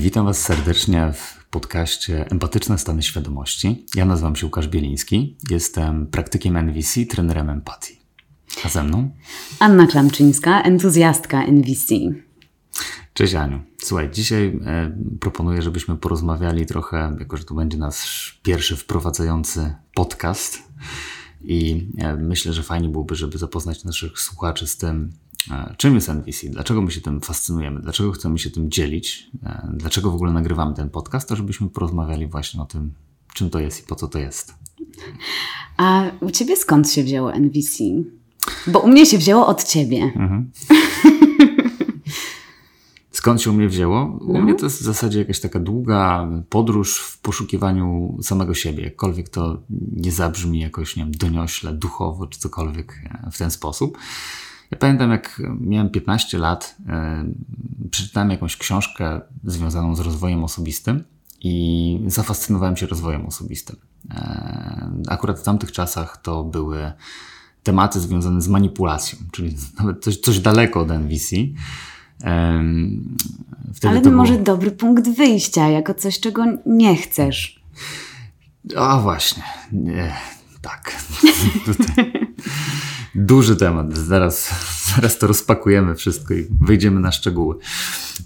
Witam Was serdecznie w podcaście Empatyczne Stany Świadomości. Ja nazywam się Łukasz Bieliński, jestem praktykiem NVC, trenerem empatii. A ze mną? Anna Klamczyńska, entuzjastka NVC. Cześć Aniu. Słuchaj, dzisiaj e, proponuję, żebyśmy porozmawiali trochę, jako że to będzie nasz pierwszy wprowadzający podcast i e, myślę, że fajnie byłoby, żeby zapoznać naszych słuchaczy z tym, czym jest NVC, dlaczego my się tym fascynujemy, dlaczego chcemy się tym dzielić, e, dlaczego w ogóle nagrywamy ten podcast, to żebyśmy porozmawiali właśnie o tym, czym to jest i po co to jest. A u Ciebie skąd się wzięło NVC? Bo u mnie się wzięło od Ciebie. Mhm. Skąd się u mnie wzięło? U No. mnie to jest w zasadzie jakaś taka długa podróż w poszukiwaniu samego siebie. Jakkolwiek to nie zabrzmi jakoś, nie wiem, doniośle, duchowo czy cokolwiek e, w ten sposób. Ja pamiętam, jak miałem 15 lat, e, przeczytałem jakąś książkę związaną z rozwojem osobistym i zafascynowałem się rozwojem osobistym. E, Akurat w tamtych czasach to były tematy związane z manipulacją, czyli nawet coś, coś daleko od NVC. Em, Wtedy Ale to to było- może dobry punkt wyjścia, jako coś, czego nie chcesz. A właśnie, nie, tak. Duży temat. Zaraz, zaraz to rozpakujemy wszystko i wyjdziemy na szczegóły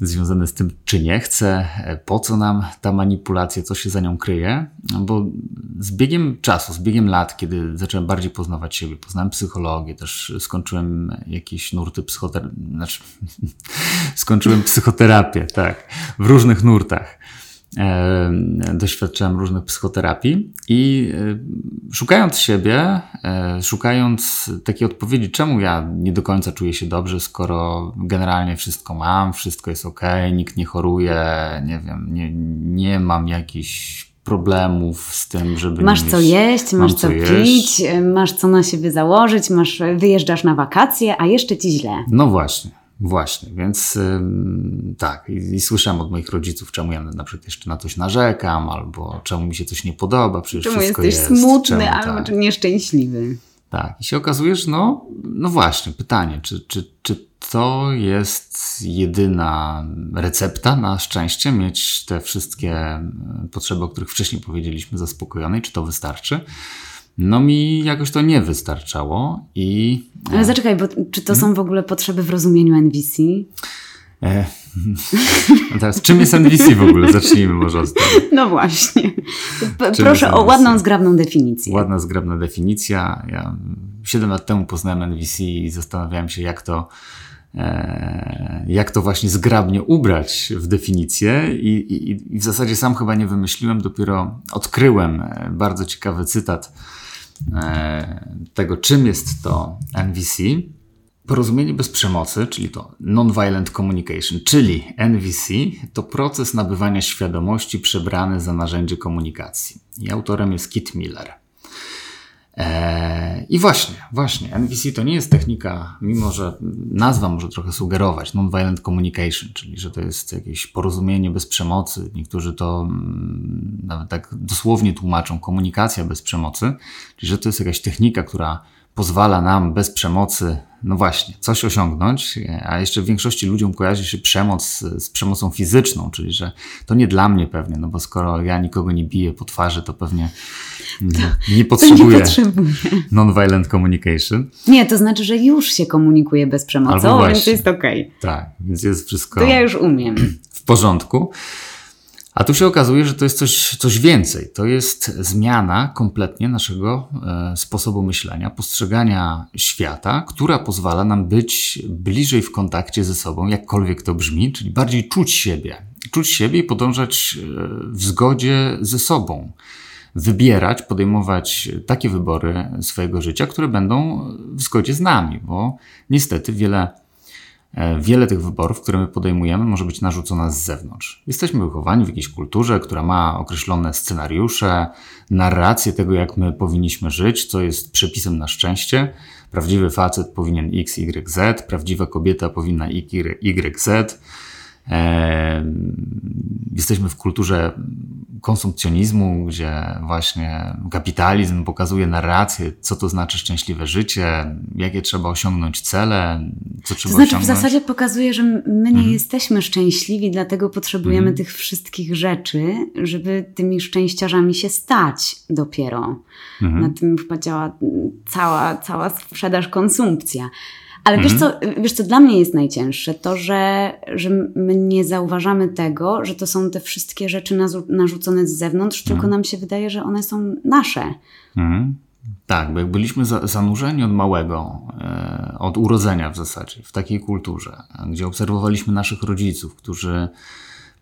związane z tym, czy nie chcę, po co nam ta manipulacja, co się za nią kryje. Bo z biegiem czasu, z biegiem lat, kiedy zacząłem bardziej poznawać siebie, poznałem psychologię, też skończyłem jakieś nurty psychoterapi, znaczy skończyłem psychoterapię, tak, w różnych nurtach doświadczałem różnych psychoterapii i e, szukając siebie, e, szukając takiej odpowiedzi, czemu ja nie do końca czuję się dobrze, skoro generalnie wszystko mam, wszystko jest ok, nikt nie choruje, nie wiem, nie, nie mam jakichś problemów z tym, żeby Masz nie co mieć, jeść, masz co co jeść. pić, masz co na siebie założyć, masz, wyjeżdżasz na wakacje, a jeszcze ci źle. No właśnie, właśnie, więc ym, tak, i, i słyszałem od moich rodziców, czemu ja na przykład jeszcze na coś narzekam, albo czemu mi się coś nie podoba, przecież Czemu wszystko jesteś jest. smutny czemu, albo tak, nieszczęśliwy? tak. I się okazuje, że no, no właśnie, pytanie, czy, czy, czy to jest jedyna recepta na szczęście, mieć te wszystkie mm, potrzeby, o których wcześniej powiedzieliśmy, zaspokojone, i czy to wystarczy? No mi jakoś to nie wystarczało i Ale zaczekaj, bo czy to Mhm. są w ogóle potrzeby w rozumieniu NVC? E, a teraz, czym jest NVC w ogóle? Zacznijmy może od tego. No właśnie. Proszę o ładną, zgrabną definicję. Ładna, zgrabna definicja. Ja 7 lat temu poznałem NVC i zastanawiałem się, jak to, e, jak to właśnie zgrabnie ubrać w definicję. I, i, I w zasadzie sam chyba nie wymyśliłem, dopiero odkryłem e, bardzo ciekawy cytat e, tego, czym jest to NVC. Porozumienie bez przemocy, czyli to Nonviolent Communication, czyli NVC, to proces nabywania świadomości przebrany za narzędzie komunikacji. I autorem jest Kit Miller. Eee, I właśnie, właśnie, NVC to nie jest technika, mimo że nazwa może trochę sugerować, Nonviolent Communication, czyli że to jest jakieś porozumienie bez przemocy. Niektórzy to mm, nawet tak dosłownie tłumaczą, komunikacja bez przemocy, czyli że to jest jakaś technika, która pozwala nam bez przemocy, no właśnie, coś osiągnąć, a jeszcze w większości ludziom kojarzy się przemoc z, z przemocą fizyczną, czyli że to nie dla mnie pewnie, no bo skoro ja nikogo nie biję po twarzy, to pewnie nie, nie To nie potrzebuję potrzebuję. non-violent communication. Nie, to znaczy, że już się komunikuje bez Albo przemocy, o, więc właśnie. jest okej. Tak, więc jest wszystko To ja już umiem. w porządku. A tu się okazuje, że to jest coś, coś więcej. To jest zmiana kompletnie naszego e, sposobu myślenia, postrzegania świata, która pozwala nam być bliżej w kontakcie ze sobą, jakkolwiek to brzmi, czyli bardziej czuć siebie. Czuć siebie i podążać e, w zgodzie ze sobą. Wybierać, podejmować takie wybory swojego życia, które będą w zgodzie z nami, bo niestety wiele Wiele tych wyborów, które my podejmujemy, może być narzucona z zewnątrz. Jesteśmy wychowani w jakiejś kulturze, która ma określone scenariusze, narrację tego, jak my powinniśmy żyć, co jest przepisem na szczęście. Prawdziwy facet powinien X, Y, Z, prawdziwa kobieta powinna Y, Y, Z. E, jesteśmy w kulturze, konsumpcjonizmu, gdzie właśnie kapitalizm pokazuje narrację, co to znaczy szczęśliwe życie, jakie trzeba osiągnąć cele, co trzeba to znaczy, osiągnąć. w zasadzie pokazuje, że my nie mhm. jesteśmy szczęśliwi, dlatego potrzebujemy mhm. tych wszystkich rzeczy, żeby tymi szczęściarzami się stać dopiero. Mhm. Na tym chyba działa cała, cała sprzedaż, konsumpcja. Ale wiesz, mhm. co, wiesz, co dla mnie jest najcięższe? To, że, że my nie zauważamy tego, że to są te wszystkie rzeczy narzucone z zewnątrz, mhm. tylko nam się wydaje, że one są nasze. Mhm. Tak, bo jak byliśmy za, zanurzeni od małego, e, od urodzenia w zasadzie, w takiej kulturze, gdzie obserwowaliśmy naszych rodziców, którzy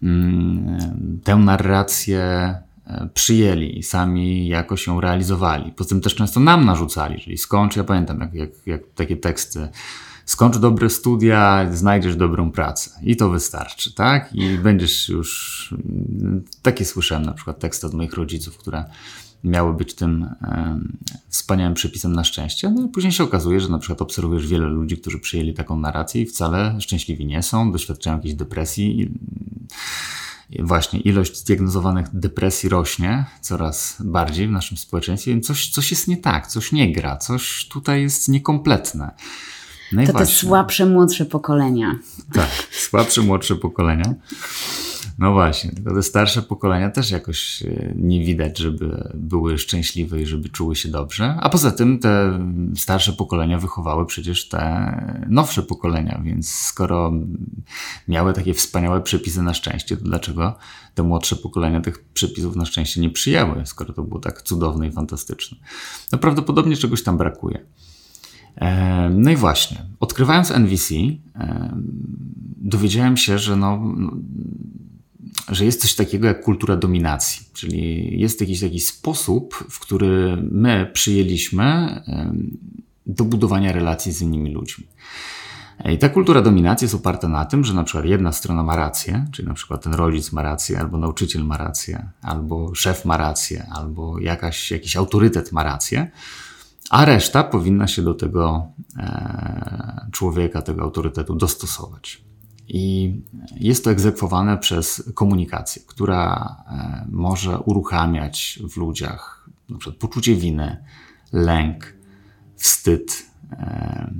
mm, tę narrację E, przyjęli i sami jakoś ją realizowali. Poza tym też często nam narzucali, czyli skończ, ja pamiętam jak, jak, jak takie teksty, skończ dobre studia, znajdziesz dobrą pracę i to wystarczy, tak? I będziesz już, takie słyszałem na przykład teksty od moich rodziców, które miały być tym e, wspaniałym przepisem na szczęście. No i później się okazuje, że na przykład obserwujesz wiele ludzi, którzy przyjęli taką narrację i wcale szczęśliwi nie są, doświadczają jakiejś depresji i właśnie ilość zdiagnozowanych depresji rośnie coraz bardziej w naszym społeczeństwie, więc coś, coś jest nie tak, coś nie gra, coś tutaj jest niekompletne. No to te słabsze, młodsze pokolenia. Tak, słabsze, młodsze pokolenia. No właśnie, tylko te starsze pokolenia też jakoś e, nie widać, żeby były szczęśliwe i żeby czuły się dobrze. A poza tym te starsze pokolenia wychowały przecież te nowsze pokolenia, więc skoro miały takie wspaniałe przepisy na szczęście, to dlaczego te młodsze pokolenia tych przepisów na szczęście nie przyjęły, skoro to było tak cudowne i fantastyczne? No prawdopodobnie czegoś tam brakuje. E, no i właśnie, odkrywając NVC, dowiedziałem się, że no, no że jest coś takiego jak kultura dominacji, czyli jest jakiś taki sposób, w który my przyjęliśmy do budowania relacji z innymi ludźmi. I ta kultura dominacji jest oparta na tym, że na przykład jedna strona ma rację, czyli na przykład ten rodzic ma rację, albo nauczyciel ma rację, albo szef ma rację, albo jakaś, jakiś autorytet ma rację, a reszta powinna się do tego e, człowieka, tego autorytetu dostosować. I jest to egzekwowane przez komunikację, która e, może uruchamiać w ludziach przykład poczucie winy, lęk, wstyd, e,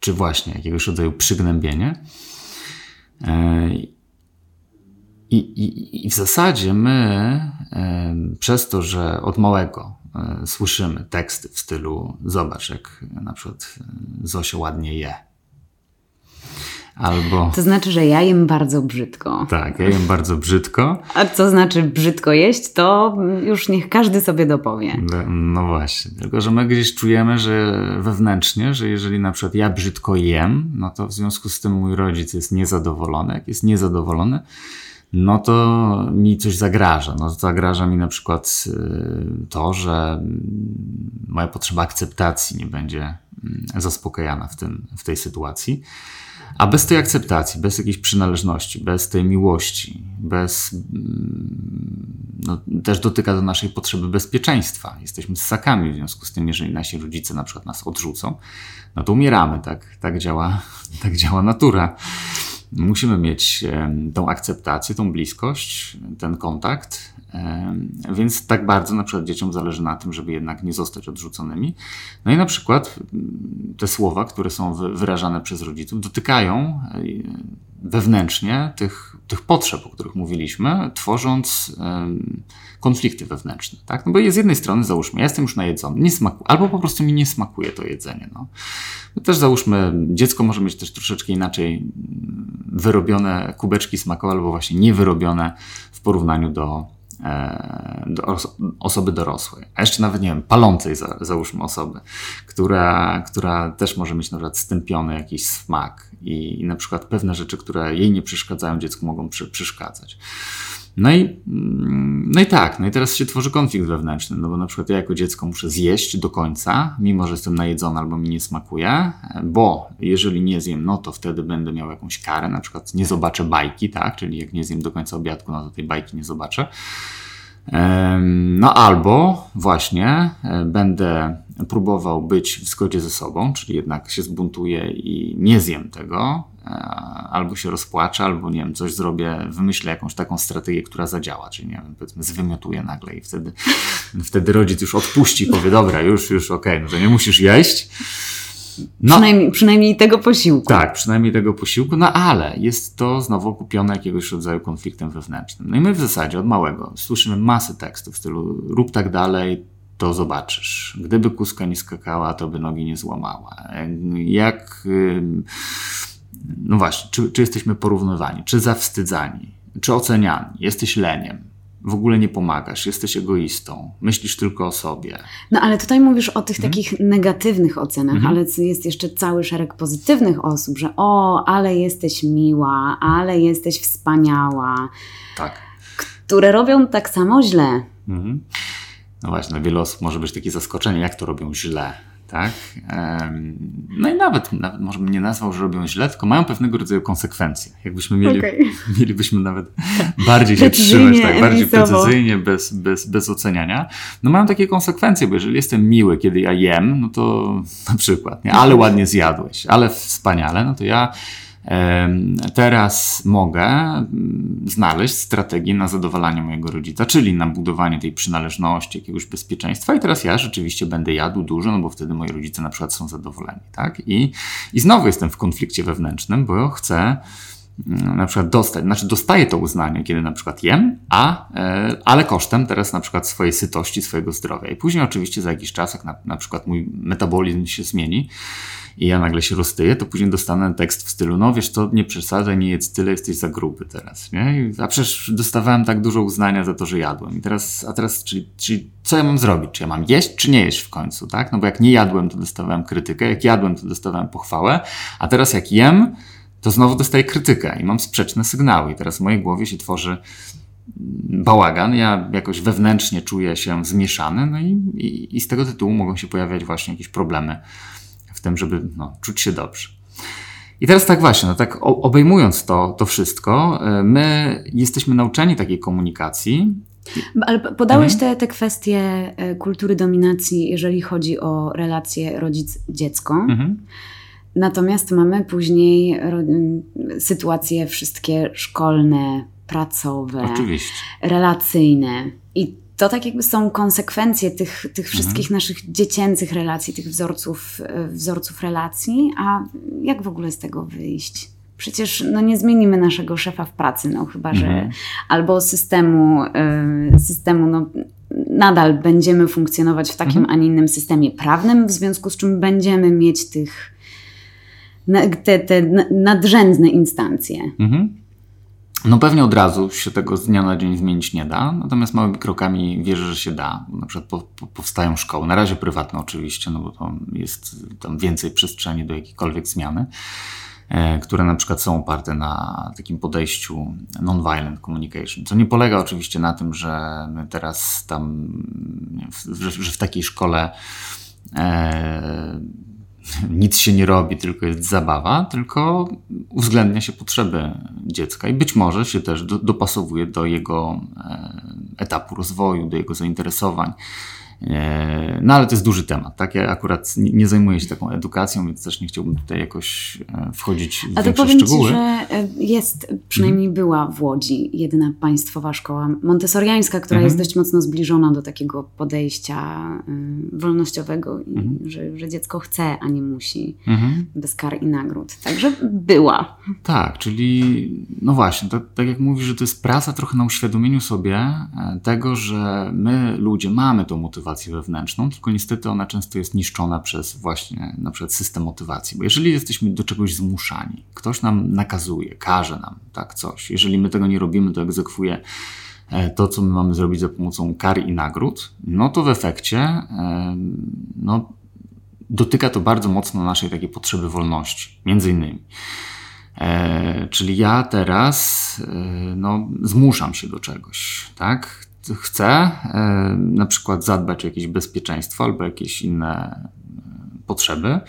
czy właśnie jakiegoś rodzaju przygnębienie. E, I, i, I, w zasadzie my, przez to, że od małego słyszymy teksty w stylu: Zobacz, jak na przykład Zosia ładnie je, Albo... To znaczy, że ja jem bardzo brzydko. Tak, ja jem bardzo brzydko. A co znaczy brzydko jeść, to już niech każdy sobie dopowie. No, no właśnie, tylko że my gdzieś czujemy, że wewnętrznie, że jeżeli na przykład ja brzydko jem, no to w związku z tym mój rodzic jest niezadowolony. Jak jest niezadowolony, no to mi coś zagraża. No, zagraża mi na przykład y, to, że moja potrzeba akceptacji nie będzie zaspokajana w, tym, w tej sytuacji. A bez tej akceptacji, bez jakiejś przynależności, bez tej miłości, bez. Mm, no, też dotyka do naszej potrzeby bezpieczeństwa. Jesteśmy ssakami, w związku z tym, jeżeli nasi rodzice na przykład nas odrzucą, no to umieramy. Tak, tak, działa, tak działa natura. Musimy mieć tą akceptację, tą bliskość, ten kontakt, więc tak bardzo na przykład dzieciom zależy na tym, żeby jednak nie zostać odrzuconymi. No i na przykład te słowa, które są wyrażane przez rodziców, dotykają e, wewnętrznie tych, tych potrzeb, o których mówiliśmy, tworząc konflikty wewnętrzne. Tak? No bo z jednej strony załóżmy, ja jestem już najedzony, nie smaku, albo po prostu mi nie smakuje to jedzenie. No. no też załóżmy, dziecko może mieć też troszeczkę inaczej mm, wyrobione kubeczki smakowe, albo właśnie niewyrobione w porównaniu do E, do osoby dorosłej, a jeszcze nawet, nie wiem, palącej za, załóżmy osoby, która, która też może mieć na przykład stępiony jakiś smak i, i na przykład pewne rzeczy, które jej nie przeszkadzają, dziecku mogą przy, przeszkadzać. No i, mm, no i tak, no i teraz się tworzy konflikt wewnętrzny, no bo na przykład ja jako dziecko muszę zjeść do końca, mimo że jestem najedzony albo mi nie smakuje, bo jeżeli nie zjem, no to wtedy będę miał jakąś karę, na przykład nie zobaczę bajki, tak, czyli jak nie zjem do końca obiadku, no to tej bajki nie zobaczę. No albo właśnie e, będę próbował być w zgodzie ze sobą, czyli jednak się zbuntuję i nie zjem tego, albo się rozpłaczę, albo nie wiem, coś zrobię, wymyślę jakąś taką strategię, która zadziała, czyli nie wiem, powiedzmy zwymiotuję nagle i wtedy, wtedy rodzic już odpuści, powie, dobra, już, już okej, okay, no to nie musisz jeść. No, przynajmniej, przynajmniej tego posiłku. Tak, przynajmniej tego posiłku, no ale jest to znowu okupione jakiegoś rodzaju konfliktem wewnętrznym. No i my w zasadzie od małego słyszymy masę tekstów w stylu rób tak dalej, to zobaczysz. Gdyby kuska nie skakała, to by nogi nie złamała. Jak, no właśnie, czy, czy jesteśmy porównywani, czy zawstydzani, czy oceniani, jesteś leniem, w ogóle nie pomagasz, jesteś egoistą, myślisz tylko o sobie. No ale tutaj mówisz o tych hmm? takich negatywnych ocenach, hmm. ale jest jeszcze cały szereg pozytywnych osób, że o, ale jesteś miła, ale jesteś wspaniała. Tak. Które robią tak samo źle. Mhm. No właśnie, wiele osób może być takie zaskoczenie, jak to robią źle tak? No i nawet, nawet może bym nie nazwał, że robią źle, tylko mają pewnego rodzaju konsekwencje. Jakbyśmy mieli, okay. mielibyśmy nawet bardziej się trzymać, tak, bardziej precyzyjnie, bez, bez, bez oceniania. No mają takie konsekwencje, bo jeżeli jestem miły, kiedy ja jem, no to na przykład, nie? ale ładnie zjadłeś, ale wspaniale, no to ja Teraz mogę mm, znaleźć strategię na zadowalanie mojego rodzica, czyli na budowanie tej przynależności, jakiegoś bezpieczeństwa i teraz ja rzeczywiście będę jadł dużo, no bo wtedy moi rodzice na przykład są zadowoleni, tak? I, i znowu jestem w konflikcie wewnętrznym, bo chcę mm, na przykład dostać, znaczy dostaję to uznanie, kiedy na przykład jem, a, e, ale kosztem teraz na przykład swojej sytości, swojego zdrowia. I później oczywiście za jakiś czas, jak na, na przykład mój metabolizm się zmieni, i ja nagle się roztyję, to później dostanę tekst w stylu, no wiesz to nie przesadzaj, nie jedz tyle, jesteś za gruby teraz, nie? A przecież dostawałem tak dużo uznania za to, że jadłem. I teraz, a teraz, czyli, czyli co ja mam zrobić? Czy ja mam jeść, czy nie jeść w końcu, tak? No bo jak nie jadłem, to dostawałem krytykę, jak jadłem, to dostawałem pochwałę, a teraz jak jem, to znowu dostaję krytykę i mam sprzeczne sygnały. I teraz w mojej głowie się tworzy bałagan, ja jakoś wewnętrznie czuję się zmieszany, no i, i, i z tego tytułu mogą się pojawiać właśnie jakieś problemy tym, żeby no, czuć się dobrze. I teraz tak właśnie, no tak obejmując to, to wszystko, e, my jesteśmy nauczeni takiej komunikacji. Ale podałeś mhm. te, te kwestie e, kultury dominacji, jeżeli chodzi o relacje rodzic-dziecko. Mhm. Natomiast mamy później sytuacje wszystkie szkolne, pracowe, Oczywiście. relacyjne. I to tak jakby są konsekwencje tych, tych wszystkich mhm. naszych dziecięcych relacji, tych wzorców, e, wzorców relacji, a jak w ogóle z tego wyjść? Przecież no, nie zmienimy naszego szefa w pracy, no chyba, mhm. że albo systemu, y, systemu no, nadal będziemy funkcjonować w takim, mhm. a nie innym systemie prawnym, w związku z czym będziemy mieć tych te, te nadrzędne instancje. Mhm. No pewnie od razu się tego z dnia na dzień zmienić nie da, natomiast małymi krokami wierzę, że się da. Na przykład po, po, powstają szkoły, na razie prywatne oczywiście, no bo jest tam więcej przestrzeni do jakiejkolwiek zmiany, e, które na przykład są oparte na takim podejściu non-violent communication, co nie polega oczywiście na tym, że my teraz tam, że, że w takiej szkole e, nic się nie robi, tylko jest zabawa, tylko uwzględnia się potrzeby dziecka i być może się też do, dopasowuje do jego e, etapu rozwoju, do jego zainteresowań. E, no ale to jest duży temat, tak? Ja akurat nie zajmuję się taką edukacją, więc też nie chciałbym tutaj jakoś e, wchodzić w A to powiem szczegóły. Ci, że e, jest, przynajmniej mhm. była w Łodzi jedna państwowa szkoła montessoriańska, która mhm. jest dość mocno zbliżona do takiego podejścia wolnościowego, mhm. że, że dziecko chce, a nie musi, mhm. bez kar i nagród. Także była. Tak, czyli no właśnie, to, tak jak mówisz, że to jest praca trochę na uświadomieniu sobie tego, że my ludzie mamy tą motywację motywację wewnętrzną, tylko niestety ona często jest niszczona przez właśnie na przykład system motywacji. Bo jeżeli jesteśmy do czegoś zmuszani, ktoś nam nakazuje, każe nam tak coś, jeżeli my tego nie robimy, to egzekwuje e, to, co my mamy zrobić za pomocą kar i nagród, no to w efekcie e, no, dotyka to bardzo mocno naszej takiej potrzeby wolności, między innymi. E, czyli ja teraz e, no, zmuszam się do czegoś, tak? Chce e, na przykład zadbać o jakieś bezpieczeństwo albo jakieś inne e, potrzeby,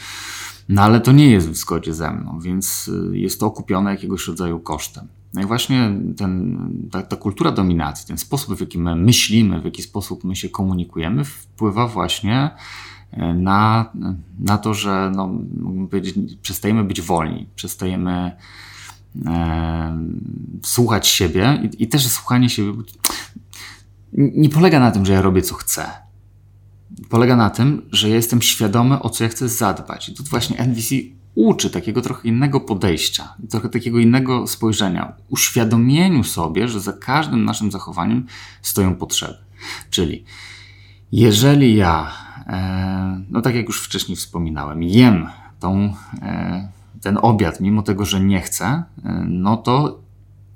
no ale to nie jest w zgodzie ze mną, więc e, jest to okupione jakiegoś rodzaju kosztem. No i właśnie ten, ta, ta, kultura dominacji, ten sposób, w jaki my myślimy, w jaki sposób my się komunikujemy, wpływa właśnie na, na to, że no, przestajemy być wolni, przestajemy e, słuchać siebie i, i też słuchanie siebie nie polega na tym, że ja robię co chcę. Polega na tym, że ja jestem świadomy, o co ja chcę zadbać. I tu właśnie NVC uczy takiego trochę innego podejścia, trochę takiego innego spojrzenia, uświadomieniu sobie, że za każdym naszym zachowaniem stoją potrzeby. Czyli jeżeli ja, e, no tak jak już wcześniej wspominałem, jem tą, e, ten obiad, mimo tego, że nie chcę, e, no to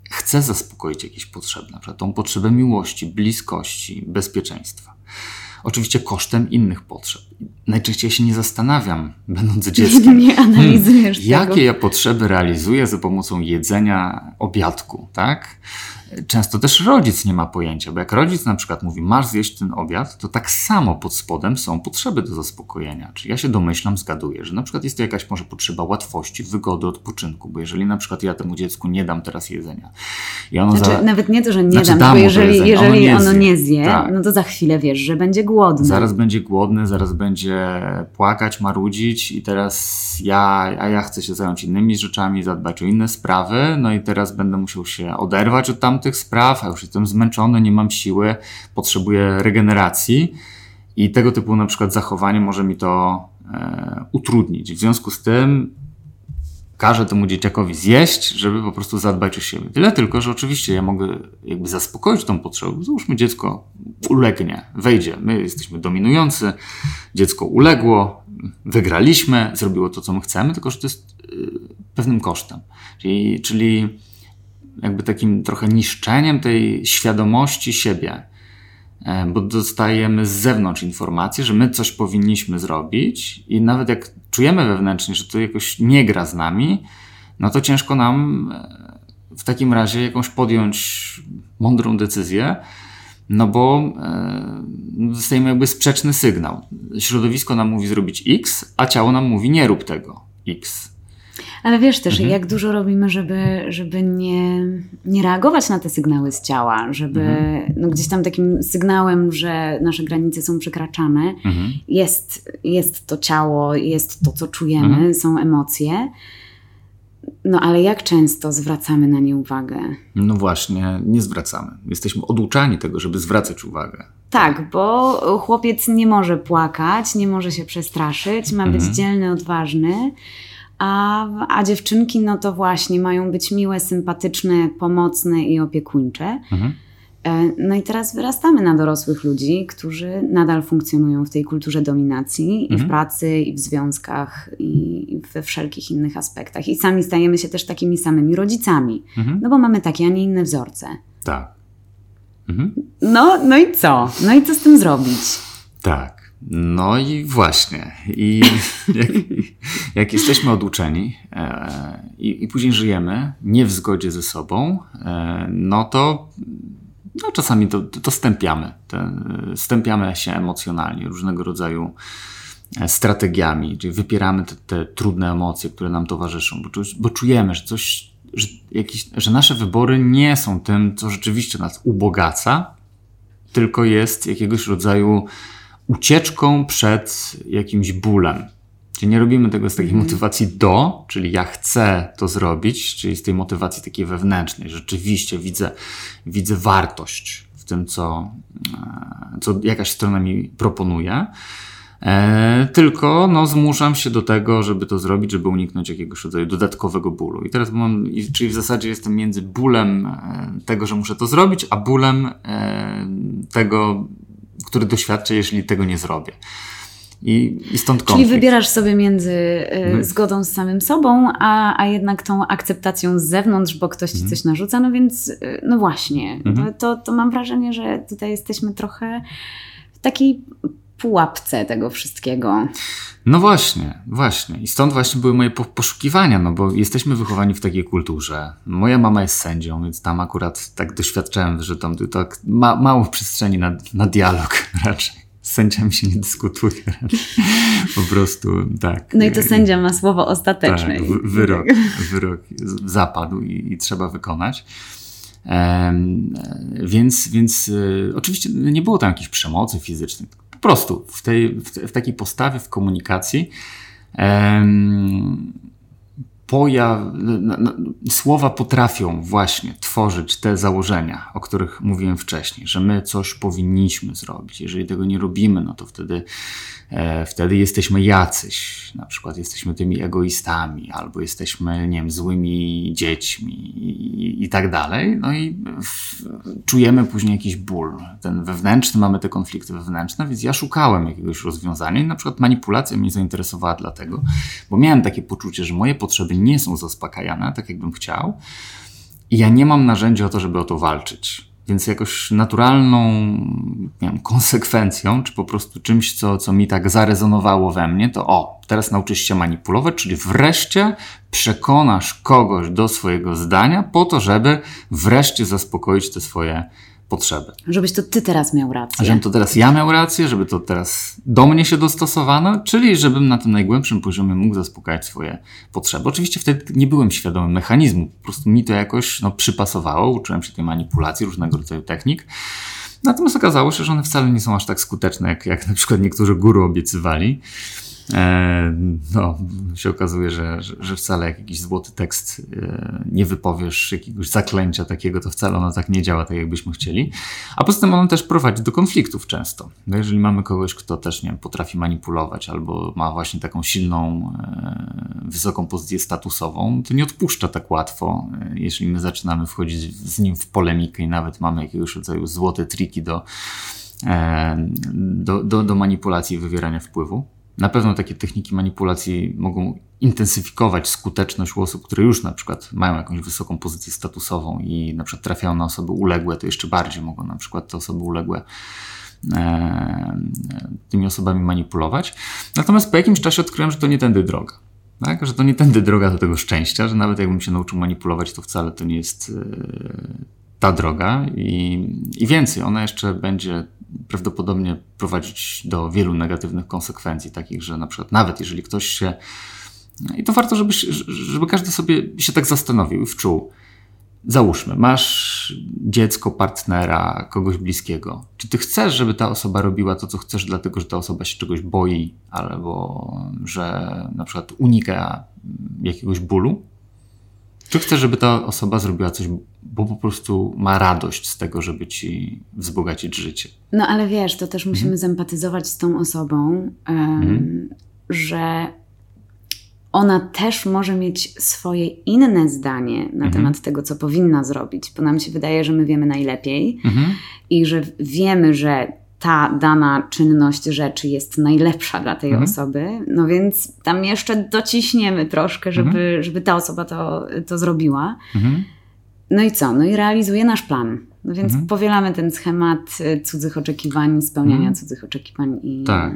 chcę zaspokoić jakieś potrzeby, na przykład tą potrzebę miłości, bliskości, bezpieczeństwa. Oczywiście kosztem innych potrzeb. Najczęściej się nie zastanawiam, będąc dzieckiem. Nie analizujesz hmm, Jakie ja potrzeby realizuję za pomocą jedzenia obiadku, tak? Często też rodzic nie ma pojęcia, bo jak rodzic na przykład mówi, masz zjeść ten obiad, to tak samo pod spodem są potrzeby do zaspokojenia. Czyli ja się domyślam, zgaduję, że na przykład jest to jakaś może potrzeba łatwości, wygody, odpoczynku, bo jeżeli na przykład ja temu dziecku nie dam teraz jedzenia i ono znaczy, za... Nawet nie to, że nie znaczy, dam, dam bo jeżeli, jedzenie, jeżeli ono nie ono zje, nie zje tak. no to za chwilę wiesz, że będzie głodny. Zaraz będzie głodny, zaraz będzie płakać, marudzić i teraz ja, a ja chcę się zająć innymi rzeczami, zadbać o inne sprawy, no i teraz będę musiał się oderwać od tamtych spraw, a już jestem zmęczony, nie mam siły, potrzebuję regeneracji i tego typu na przykład zachowanie może mi to e, utrudnić. W związku z tym każę temu dzieciakowi zjeść, żeby po prostu zadbać o siebie. Tyle tylko, że oczywiście ja mogę jakby zaspokoić tą potrzebę. Załóżmy dziecko ulegnie, wejdzie. My jesteśmy dominujący, dziecko uległo, wygraliśmy, zrobiło to, co my chcemy, tylko że to jest y, pewnym kosztem. Czyli, czyli jakby takim trochę niszczeniem tej świadomości siebie, e, bo dostajemy z zewnątrz informację, że my coś powinniśmy zrobić i nawet jak czujemy wewnętrznie, że to jakoś nie gra z nami, no to ciężko nam e, w takim razie jakąś podjąć mądrą decyzję, no bo e, dostajemy jakby sprzeczny sygnał. Środowisko nam mówi zrobić X, a ciało nam mówi nie rób tego X. Ale wiesz też, mhm. jak dużo robimy, żeby, żeby nie, nie reagować na te sygnały z ciała, żeby mhm. no gdzieś tam takim sygnałem, że nasze granice są przekraczane, mhm. jest, jest to ciało, jest to, co czujemy, mhm. są emocje. No ale jak często zwracamy na nie uwagę? No właśnie, nie zwracamy. Jesteśmy oduczani tego, żeby zwracać uwagę. Tak, bo chłopiec nie może płakać, nie może się przestraszyć, ma być mhm. dzielny, odważny. A, a dziewczynki, no to właśnie mają być miłe, sympatyczne, pomocne i opiekuńcze. Mhm. E, no i teraz wyrastamy na dorosłych ludzi, którzy nadal funkcjonują w tej kulturze dominacji mhm. i w mhm. pracy, i w związkach, i we wszelkich innych aspektach. I sami stajemy się też takimi samymi rodzicami, mhm. no bo mamy takie, a nie inne wzorce. Tak. Mhm. No, no i co? No i co z tym zrobić? Tak. No i właśnie. I jak, jak jesteśmy oduczeni e, i, i, później żyjemy nie w zgodzie ze sobą, e, no to no czasami to, to stępiamy. stępiamy się emocjonalnie różnego rodzaju e, strategiami, czyli wypieramy te, te trudne emocje, które nam towarzyszą, bo, bo czujemy, że coś, że, jakiś, że nasze wybory nie są tym, co rzeczywiście nas ubogaca, tylko jest jakiegoś rodzaju ucieczką przed jakimś bólem. Czyli nie robimy tego z takiej mm. motywacji do, czyli ja chcę to zrobić, czyli z tej motywacji takiej wewnętrznej. Rzeczywiście widzę, widzę wartość w tym, co, e, co jakaś strona mi proponuje. E, tylko no, zmuszam się do tego, żeby to zrobić, żeby uniknąć jakiegoś rodzaju dodatkowego bólu. I teraz mam, czyli w zasadzie jestem między bólem e, tego, że muszę to zrobić, a bólem e, tego, który doświadczę, jeśli tego nie zrobię. I, i stąd konflikt. Czyli wybierasz sobie między y, zgodą z samym sobą, a, a jednak tą akceptacją z zewnątrz, bo ktoś ci mhm. coś narzuca. No więc, y, no właśnie, mhm. to, to mam wrażenie, że tutaj jesteśmy trochę w takiej pułapce tego wszystkiego. No właśnie, właśnie. I stąd właśnie były moje poszukiwania, no bo jesteśmy wychowani w takiej kulturze. Moja mama jest sędzią, więc tam akurat tak doświadczałem, że tam tak ma, mało przestrzeni na, na dialog raczej. Z sędziami się nie dyskutuje. Po prostu tak. No i to sędzia ma słowo ostateczne. Tak, wyrok, wyrok zapadł i, i trzeba wykonać. więc więc y, oczywiście nie było tam jakiejś przemocy fizycznej po prostu w, tej, w, w takiej postawie, w komunikacji. Pojaw... No, no, słowa potrafią właśnie tworzyć te założenia, o których mówiłem wcześniej, że my coś powinniśmy zrobić. Jeżeli tego nie robimy, no to wtedy E, wtedy jesteśmy jacyś, na przykład jesteśmy tymi egoistami, albo jesteśmy, nie wiem, złymi dziećmi i, i tak dalej. No i w, czujemy później jakiś ból. Ten wewnętrzny, mamy te konflikty wewnętrzne, więc ja szukałem jakiegoś rozwiązania i na przykład manipulacja mnie zainteresowała dlatego, bo miałem takie poczucie, że moje potrzeby nie są zaspokajane tak, jakbym chciał i ja nie mam narzędzia o to, żeby o to walczyć. Więc jakoś naturalną wiem, konsekwencją, czy po prostu czymś, co, co mi tak zarezonowało we mnie, to o, teraz nauczysz się manipulować, czyli wreszcie przekonasz kogoś do swojego zdania po to, żeby wreszcie zaspokoić te swoje potrzeby. Żebyś to ty teraz miał rację. Żebym to teraz ja miał rację, żeby to teraz do mnie się dostosowano, czyli żebym na tym najgłębszym poziomie mógł zaspokajać swoje potrzeby. Oczywiście wtedy nie byłem świadomy mechanizmu, po prostu mi to jakoś no, przypasowało, uczyłem się tej manipulacji, różnego rodzaju technik. Natomiast okazało się, że one wcale nie są aż tak skuteczne, jak, jak na przykład niektórzy guru obiecywali. E, no, się okazuje, że, że, wcale jak jakiś złoty tekst e, nie wypowiesz jakiegoś zaklęcia takiego, to wcale ono tak nie działa, tak jakbyśmy chcieli. A poza tym ono też prowadzi do konfliktów często. No jeżeli mamy kogoś, kto też nie wiem, potrafi manipulować albo ma właśnie taką silną, e, wysoką pozycję statusową, to nie odpuszcza tak łatwo. Jeśli my zaczynamy wchodzić z nim w polemikę i nawet mamy jakiegoś rodzaju złote triki do, do, do, do manipulacji i wywierania wpływu. Na pewno takie techniki manipulacji mogą intensyfikować skuteczność u osób, które już na przykład mają jakąś wysoką pozycję statusową i na przykład trafiają na osoby uległe, to jeszcze bardziej mogą na przykład te osoby uległe e, tymi osobami manipulować. Natomiast po jakimś czasie odkryłem, że to nie tędy droga. Tak? Że to nie tędy droga do tego szczęścia, że nawet jakbym się nauczył manipulować, to wcale to nie jest e, ta droga i, i więcej, ona jeszcze będzie prawdopodobnie prowadzić do wielu negatywnych konsekwencji, takich, że na przykład nawet jeżeli ktoś się. I to warto, żeby, żeby każdy sobie się tak zastanowił i wczuł. Załóżmy, masz dziecko, partnera, kogoś bliskiego. Czy ty chcesz, żeby ta osoba robiła to, co chcesz, dlatego że ta osoba się czegoś boi, albo że na przykład unika jakiegoś bólu? Czy chcesz, żeby ta osoba zrobiła coś, bo po prostu ma radość z tego, żeby ci wzbogacić życie? No ale wiesz, to też musimy mhm. zempatyzować z tą osobą, um, mhm. że ona też może mieć swoje inne zdanie na mhm. temat tego, co powinna zrobić, bo nam się wydaje, że my wiemy najlepiej mhm. i że wiemy, że ta dana czynność rzeczy jest najlepsza dla tej mhm. osoby, no więc tam jeszcze dociśniemy troszkę, żeby, mhm. żeby ta osoba to, to zrobiła. Mhm. No i co? No i realizuje nasz plan. No więc mhm. powielamy ten schemat y, cudzych oczekiwań, spełniania mhm. cudzych oczekiwań i. Tak.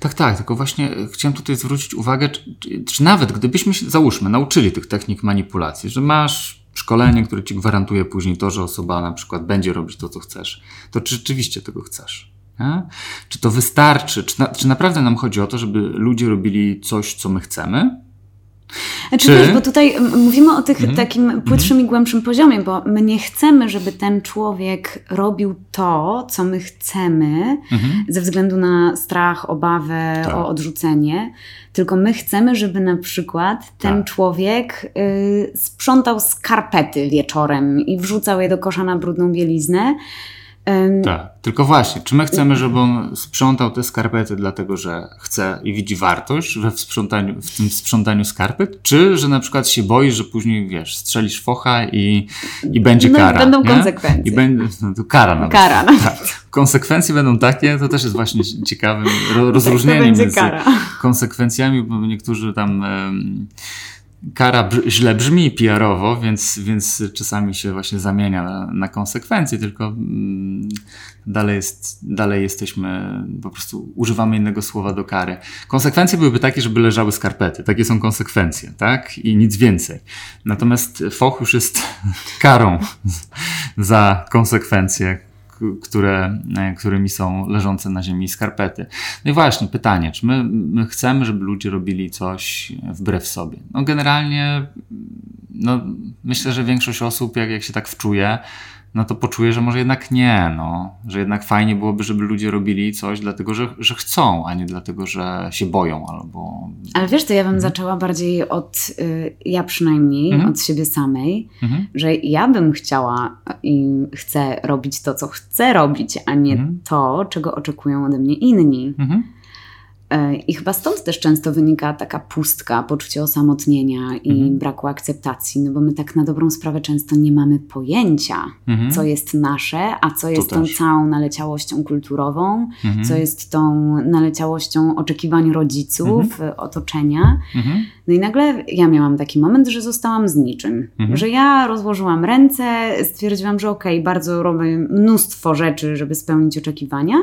Tak, tak, tylko właśnie chciałem tutaj zwrócić uwagę, czy, czy nawet gdybyśmy się, załóżmy, nauczyli tych technik manipulacji, że masz szkolenie, które ci gwarantuje później to, że osoba na przykład będzie robić to, co chcesz, to czy rzeczywiście tego chcesz? Nie? Czy to wystarczy? Czy, na, czy naprawdę nam chodzi o to, żeby ludzie robili coś, co my chcemy? Znaczy, Czy... wiesz, bo tutaj mówimy o tych mm -hmm. takim płytszym mm -hmm. i głębszym poziomie, bo my nie chcemy, żeby ten człowiek robił to, co my chcemy, mm -hmm. ze względu na strach, obawę tak. o odrzucenie, tylko my chcemy, żeby na przykład ten tak. człowiek y, sprzątał skarpety wieczorem i wrzucał je do kosza na brudną bieliznę. Tak, tylko właśnie, czy my chcemy, żeby on sprzątał te skarpety dlatego, że chce i widzi wartość we sprzątaniu, w tym sprzątaniu skarpet, czy że na przykład się boi, że później, wiesz, strzelisz focha i, i będzie no, kara. Będą nie? konsekwencje. I będzie, no, kara nawet. Kara. No. Tak. Konsekwencje będą takie, to też jest właśnie ciekawym rozróżnieniem tak, między kara. konsekwencjami, bo niektórzy tam... Um, kara źle brzmi PR-owo, więc, więc czasami się właśnie zamienia na, na konsekwencje, tylko mm, dalej, jest, dalej jesteśmy, po prostu używamy innego słowa do kary. Konsekwencje byłyby takie, żeby leżały skarpety. Takie są konsekwencje, tak? I nic więcej. Natomiast foch już jest karą za konsekwencje, które, e, którymi są leżące na ziemi skarpety. No i właśnie pytanie, czy my, my chcemy, żeby ludzie robili coś wbrew sobie? No generalnie no, myślę, że większość osób, jak, jak się tak wczuje, no to poczuję, że może jednak nie, no, że jednak fajnie byłoby, żeby ludzie robili coś dlatego, że, że chcą, a nie dlatego, że się boją albo... Ale wiesz, to ja bym mhm. zaczęła bardziej od, y, ja przynajmniej, mhm. od siebie samej, mhm. że ja bym chciała i chcę robić to, co chcę robić, a nie mhm. to, czego oczekują ode mnie inni. Mhm. I chyba stąd też często wynika taka pustka, poczucie osamotnienia i mhm. braku akceptacji, no bo my tak na dobrą sprawę często nie mamy pojęcia, mhm. co jest nasze, a co jest tą całą naleciałością kulturową, mhm. co jest tą naleciałością oczekiwań rodziców, mhm. otoczenia. Mhm. No i nagle ja miałam taki moment, że zostałam z niczym, mhm. że ja rozłożyłam ręce, stwierdziłam, że okej, okay, bardzo robię mnóstwo rzeczy, żeby spełnić oczekiwania.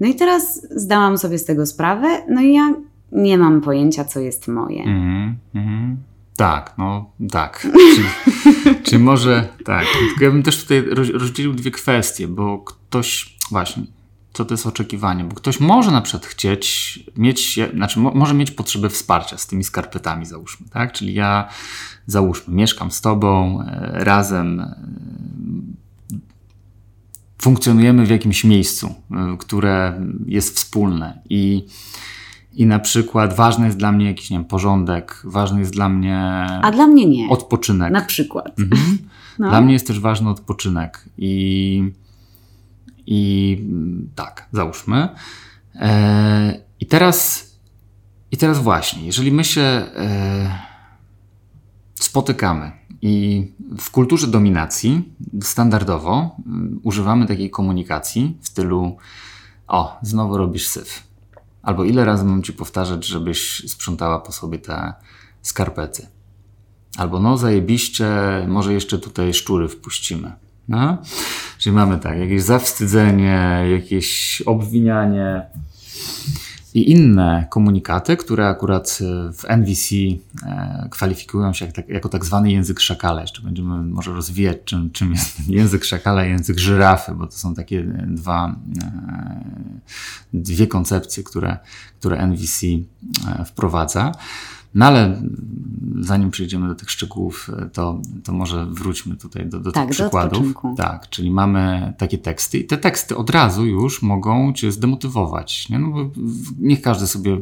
No i teraz zdałam sobie z tego sprawę, no i ja nie mam pojęcia, co jest moje. Mm, mm, tak, no tak. czy, czy może tak. Tylko ja bym też tutaj rozdzielił dwie kwestie, bo ktoś, właśnie, co to jest oczekiwanie, bo ktoś może na przykład chcieć mieć, znaczy mo, może mieć potrzebę wsparcia z tymi skarpetami, załóżmy, tak? Czyli ja, załóżmy, mieszkam z tobą, e, razem e, funkcjonujemy w jakimś miejscu, y, które jest wspólne i i na przykład ważny jest dla mnie jakiś nie wiem, porządek, ważny jest dla mnie. A dla mnie nie. Odpoczynek. Na przykład. Mhm. No. Dla mnie jest też ważny odpoczynek. I, i tak, załóżmy. E, I teraz, i teraz właśnie, jeżeli my się e, spotykamy i w kulturze dominacji standardowo mm, używamy takiej komunikacji w stylu: O, znowu robisz syf. Albo ile razy mam ci powtarzać, żebyś sprzątała po sobie te skarpety. Albo no, zajebiście, może jeszcze tutaj szczury wpuścimy. No? Czyli mamy tak, jakieś zawstydzenie, jakieś obwinianie i inne komunikaty, które akurat e, w NVC e, kwalifikują się tak, jako tak zwany język szakala. Jeszcze będziemy może rozwijać, czym, czym jest język szakala i język żyrafy, bo to są takie dwa, e, dwie koncepcje, które, które NVC wprowadza. No ale zanim przejdziemy do tych szczegółów, to, to może wróćmy tutaj do, do tak, tych przykładów. Tak, czyli mamy takie teksty i te teksty od razu już mogą cię zdemotywować. Nie? No bo niech każdy sobie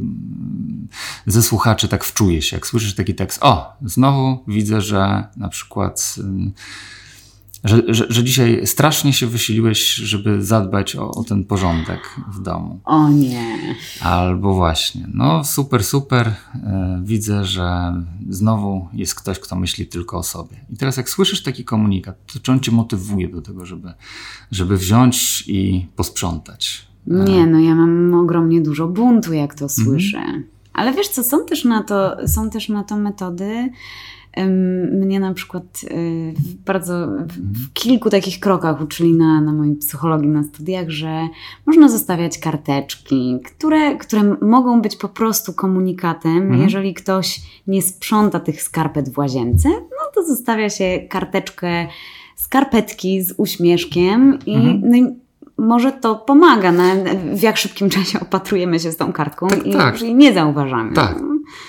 ze słuchaczy tak wczuje się. Jak słyszysz taki tekst, o, znowu widzę, że na przykład że, że, że, dzisiaj strasznie się wysiliłeś, żeby zadbać o, o, ten porządek w domu. O nie. Albo właśnie, no super, super, e, widzę, że znowu jest ktoś, kto myśli tylko o sobie. I teraz jak słyszysz taki komunikat, to czy on cię motywuje do tego, żeby, żeby wziąć i posprzątać? Nie, no ja mam ogromnie dużo buntu, jak to mhm. słyszę. Ale wiesz co, są też na to, są też na to metody, mnie na przykład y, bardzo w kilku takich krokach uczyli na, na mojej psychologii na studiach, że można zostawiać karteczki, które, które mogą być po prostu komunikatem. Mhm. Jeżeli ktoś nie sprząta tych skarpet w łazience, no to zostawia się karteczkę, skarpetki z uśmieszkiem i, mhm. no i może to pomaga, no, w jak szybkim czasie opatrujemy się z tą kartką tak, i, tak. i nie zauważamy. Tak,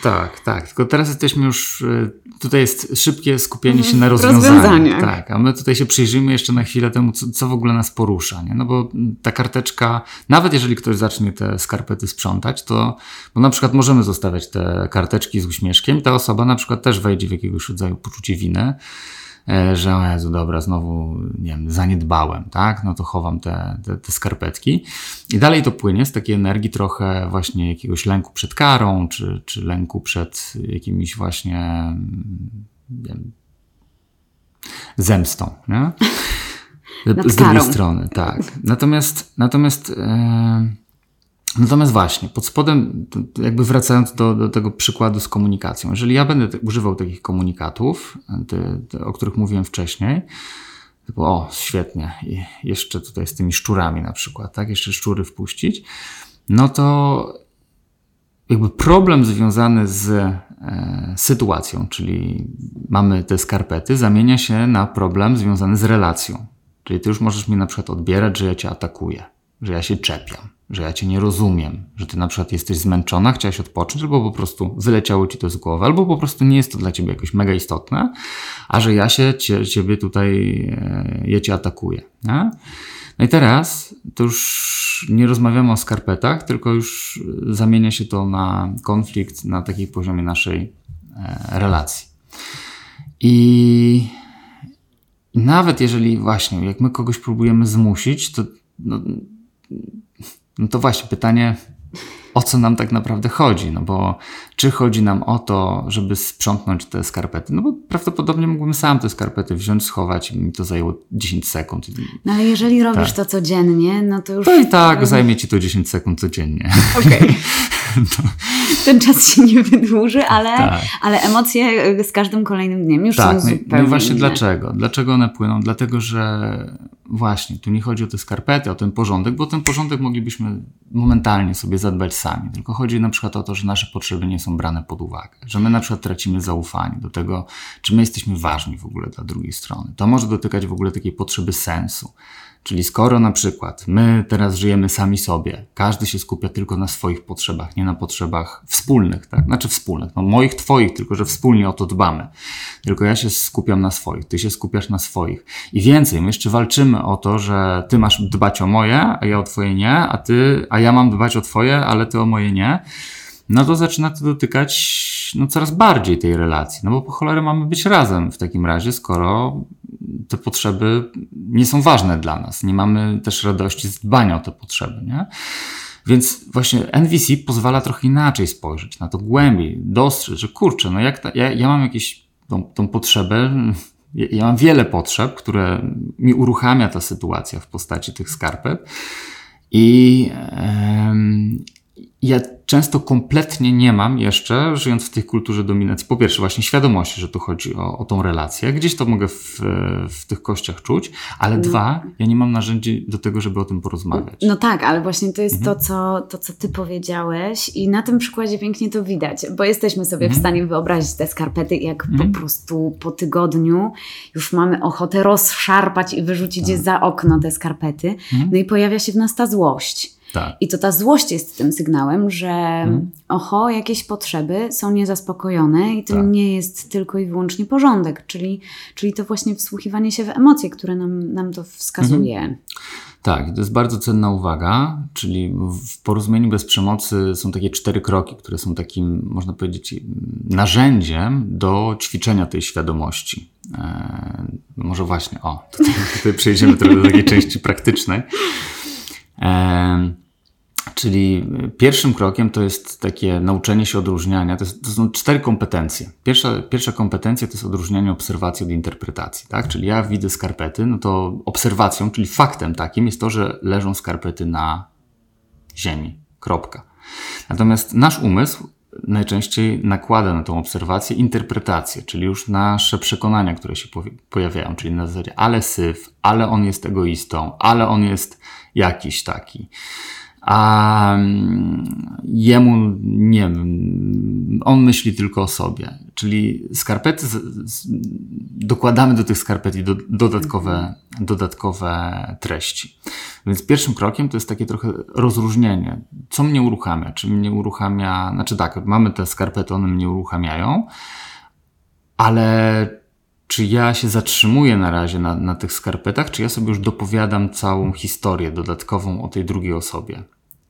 tak, tak. Tylko teraz jesteśmy już, y, tutaj jest szybkie skupienie się na rozwiązaniu. Rozwiązanie. Tak, a my tutaj się przyjrzymy jeszcze na chwilę temu, co, co w ogóle nas porusza. Nie? No bo ta karteczka, nawet jeżeli ktoś zacznie te skarpety sprzątać, to bo na przykład możemy zostawiać te karteczki z uśmieszkiem, ta osoba na przykład też wejdzie w jakiegoś rodzaju poczucie winy że o Jezu, dobra, znowu, nie wiem, zaniedbałem, tak? No to chowam te, te, te skarpetki. I dalej to płynie z takiej energii trochę właśnie jakiegoś lęku przed karą, czy, czy lęku przed jakimiś właśnie wiem, zemstą, nie? Z drugiej strony, tak. Natomiast, natomiast e, Natomiast właśnie, pod spodem, jakby wracając do, do tego przykładu z komunikacją, jeżeli ja będę używał takich komunikatów, te, te, o których mówiłem wcześniej, typu, o, świetnie, I jeszcze tutaj z tymi szczurami na przykład, tak, jeszcze szczury wpuścić, no to jakby problem związany z e, sytuacją, czyli mamy te skarpety, zamienia się na problem związany z relacją. Czyli ty już możesz mi na przykład odbierać, że ja cię atakuję, że ja się czepiam że ja cię nie rozumiem, że ty na przykład jesteś zmęczona, chciałaś odpocząć, albo po prostu wyleciało ci to z głowy, albo po prostu nie jest to dla ciebie jakoś mega istotne, a że ja się cie, ciebie tutaj, e, ja cię atakuję. Nie? No i teraz to już nie rozmawiamy o skarpetach, tylko już zamienia się to na konflikt na takiej poziomie naszej e, relacji. I nawet jeżeli właśnie, jak my kogoś próbujemy zmusić, to no, no to właśnie pytanie, o co nam tak naprawdę chodzi? No bo czy chodzi nam o to, żeby sprzątnąć te skarpety? No bo prawdopodobnie mógłbym sam te skarpety wziąć, schować i mi to zajęło 10 sekund. No ale jeżeli robisz tak. to codziennie, no to już... To i tak zajmie ci to 10 sekund codziennie. Okej. Okay. Ten czas się nie wydłuży, ale, tak. ale emocje z każdym kolejnym dniem już tak. są zupełnie No i właśnie inne. dlaczego? Dlaczego one płyną? Dlatego, że właśnie, tu nie chodzi o te skarpety, o ten porządek, bo ten porządek moglibyśmy momentalnie sobie zadbać sami. Tylko chodzi na przykład o to, że nasze potrzeby nie są brane pod uwagę. Że my na przykład tracimy zaufanie do tego, czy my jesteśmy ważni w ogóle dla drugiej strony. To może dotykać w ogóle takiej potrzeby sensu. Czyli skoro na przykład my teraz żyjemy sami sobie, każdy się skupia tylko na swoich potrzebach, nie na potrzebach wspólnych, tak? Znaczy wspólnych, no moich, twoich, tylko że wspólnie o to dbamy. Tylko ja się skupiam na swoich, ty się skupiasz na swoich. I więcej, my jeszcze walczymy o to, że ty masz dbać o moje, a ja o twoje nie, a ty, a ja mam dbać o twoje, ale ty o moje nie no to zaczyna to dotykać no, coraz bardziej tej relacji. No bo po cholerę mamy być razem w takim razie, skoro te potrzeby nie są ważne dla nas. Nie mamy też radości z dbania o te potrzeby, nie? Więc właśnie NVC pozwala trochę inaczej spojrzeć na to głębiej, dostrzec, że kurczę, no jak ta, ja, ja mam jakieś tą, tą potrzebę, ja, ja mam wiele potrzeb, które mi uruchamia ta sytuacja w postaci tych skarpet i, ja często kompletnie nie mam jeszcze, żyjąc w tej kulturze dominacji, po pierwsze właśnie świadomości, że tu chodzi o, o tą relację. Gdzieś to mogę w, w tych kościach czuć, ale no. dwa, ja nie mam narzędzi do tego, żeby o tym porozmawiać. No tak, ale właśnie to jest mhm. to, co, to, co ty powiedziałeś i na tym przykładzie pięknie to widać, bo jesteśmy sobie mhm. w stanie wyobrazić te skarpety, jak mhm. po prostu po tygodniu już mamy ochotę rozszarpać i wyrzucić tak. je za okno te skarpety. Mhm. No i pojawia się w nas ta złość. Tak. I to ta złość jest tym sygnałem, że mhm. oho, jakieś potrzeby są niezaspokojone i to tak. nie jest tylko i wyłącznie porządek, czyli, czyli to właśnie wsłuchiwanie się w emocje, które nam, nam to wskazuje. Mhm. Tak, to jest bardzo cenna uwaga, czyli w porozumieniu bez przemocy są takie cztery kroki, które są takim, można powiedzieć, narzędziem do ćwiczenia tej świadomości. Eee, może właśnie, o, tutaj, tutaj przejdziemy trochę do takiej części praktycznej. Czyli pierwszym krokiem to jest takie nauczenie się odróżniania. To, jest, to, są cztery kompetencje. Pierwsza, pierwsza kompetencja to jest odróżnianie obserwacji od interpretacji. Tak? Czyli ja widzę skarpety, no to obserwacją, czyli faktem takim jest to, że leżą skarpety na ziemi. Kropka. Natomiast nasz umysł najczęściej nakłada na tą obserwację interpretację, czyli już nasze przekonania, które się pojawiają, czyli na zasadzie ale syf, ale on jest egoistą, ale on jest jakiś taki. A mm, jemu nie wiem, on myśli tylko o sobie. Czyli skarpety, dokładamy do tych skarpet do, dodatkowe, dodatkowe treści. Więc pierwszym krokiem to jest takie trochę rozróżnienie. Co mnie uruchamia? Czy mnie uruchamia, znaczy tak, mamy te skarpety, one mnie uruchamiają, ale czy ja się zatrzymuję na razie na, na tych skarpetach, czy ja sobie już dopowiadam całą historię dodatkową o tej drugiej osobie.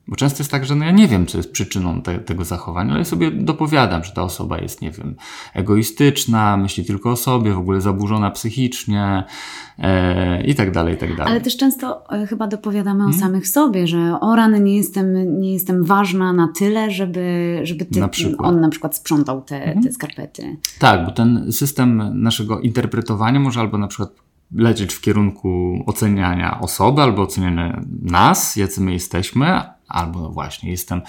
Bo często jest tak, że no ja nie wiem, co jest przyczyną te, tego zachowania, ale sobie dopowiadam, że ta osoba jest, nie wiem, egoistyczna, myśli tylko o sobie, w ogóle zaburzona psychicznie e, i tak dalej, i tak dalej. Ale też często e, chyba dopowiadamy hmm? o samych sobie, że o rany nie jestem, nie jestem ważna na tyle, żeby, żeby ty, na on na przykład sprzątał te, hmm? te skarpety. Tak, bo ten system naszego interpretowania może albo na przykład lecieć w kierunku oceniania osoby albo oceniania nas, jacy my jesteśmy, albo no właśnie jestem,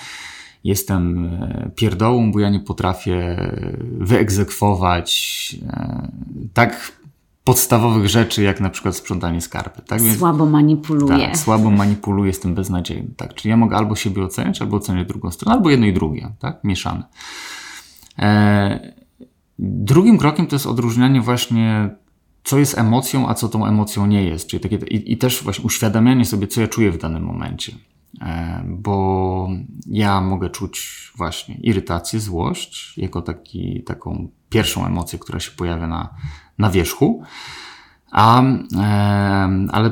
jestem e, pierdołą, bo ja nie potrafię wyegzekwować e, tak podstawowych rzeczy, jak na przykład sprzątanie skarpy. Tak? Więc, słabo manipuluję. Tak, słabo manipuluję, jestem beznadziejny. Tak? Czyli ja mogę albo siebie oceniać, albo oceniać drugą stronę, albo jedno i drugie, tak? mieszane. E, drugim krokiem to jest odróżnianie właśnie co jest emocją, a co tą emocją nie jest. Czyli takie, i, i też właśnie uświadamianie sobie, co ja czuję w danym momencie. E, bo ja mogę czuć właśnie irytację, złość jako taki, taką pierwszą emocję, która się pojawia na, na wierzchu. A, ale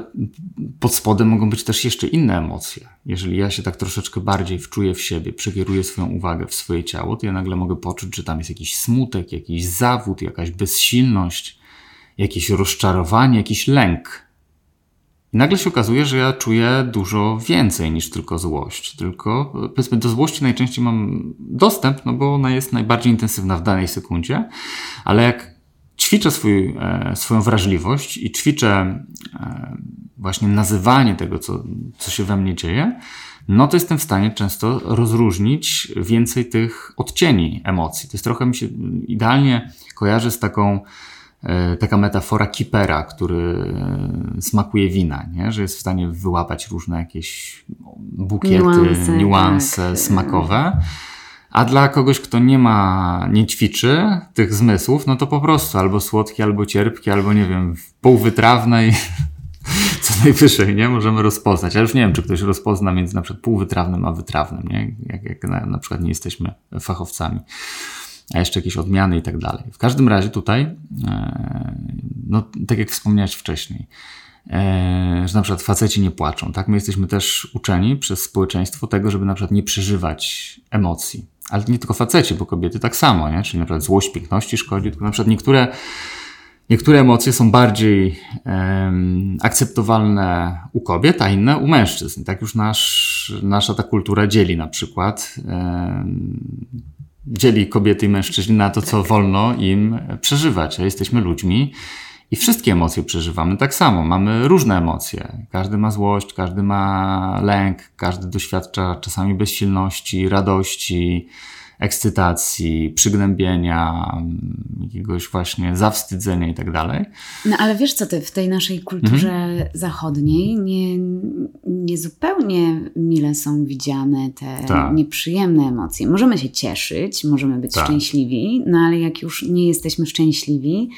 pod spodem mogą być też jeszcze inne emocje. Jeżeli ja się tak troszeczkę bardziej wczuję w siebie, przekieruję swoją uwagę w swoje ciało, to ja nagle mogę poczuć, że tam jest jakiś smutek, jakiś zawód, jakaś bezsilność, jakieś rozczarowanie, jakiś lęk. I nagle się okazuje, że ja czuję dużo więcej niż tylko złość. Tylko, powiedzmy, do złości najczęściej mam dostęp, no bo ona jest najbardziej intensywna w danej sekundzie, ale jak ćwiczę swój, e, swoją wrażliwość i ćwiczę e, właśnie nazywanie tego, co, co się we mnie dzieje, no to jestem w stanie często rozróżnić więcej tych odcieni emocji. To jest trochę mi się idealnie kojarzy z taką e, taka metafora kipera, który smakuje wina, nie? że jest w stanie wyłapać różne jakieś bukiety, niuanse, niuanse tak. smakowe. A dla kogoś, kto nie ma, nie ćwiczy tych zmysłów, no to po prostu albo słodkie, albo cierpkie, albo nie wiem, półwytrawne i co najwyżej, nie? Możemy rozpoznać. Ja już nie wiem, czy ktoś rozpozna między na przykład półwytrawnym a wytrawnym, nie? Jak, jak na, na przykład nie jesteśmy fachowcami. A jeszcze jakieś odmiany i tak dalej. W każdym razie tutaj, e, no tak jak wspomniałeś wcześniej, E, że na przykład faceci nie płaczą. Tak? My jesteśmy też uczeni przez społeczeństwo tego, żeby na przykład nie przeżywać emocji. Ale nie tylko faceci, bo kobiety tak samo, nie? Czyli na przykład złość piękności szkodzi, tylko na przykład niektóre, niektóre emocje są bardziej um, akceptowalne u kobiet, a inne u mężczyzn. Tak już nasz, nasza ta kultura dzieli na przykład. Um, dzieli kobiety i mężczyźni na to, co wolno im przeżywać, a jesteśmy ludźmi i wszystkie emocje przeżywamy tak samo. Mamy różne emocje. Każdy ma złość, każdy ma lęk, każdy doświadcza czasami bezsilności, radości, ekscytacji, przygnębienia, jakiegoś właśnie zawstydzenia i tak dalej. No ale wiesz co ty, w tej naszej kulturze mhm. zachodniej nie, nie zupełnie mile są widziane te tak. nieprzyjemne emocje. Możemy się cieszyć, możemy być tak. szczęśliwi, no ale jak już nie jesteśmy szczęśliwi,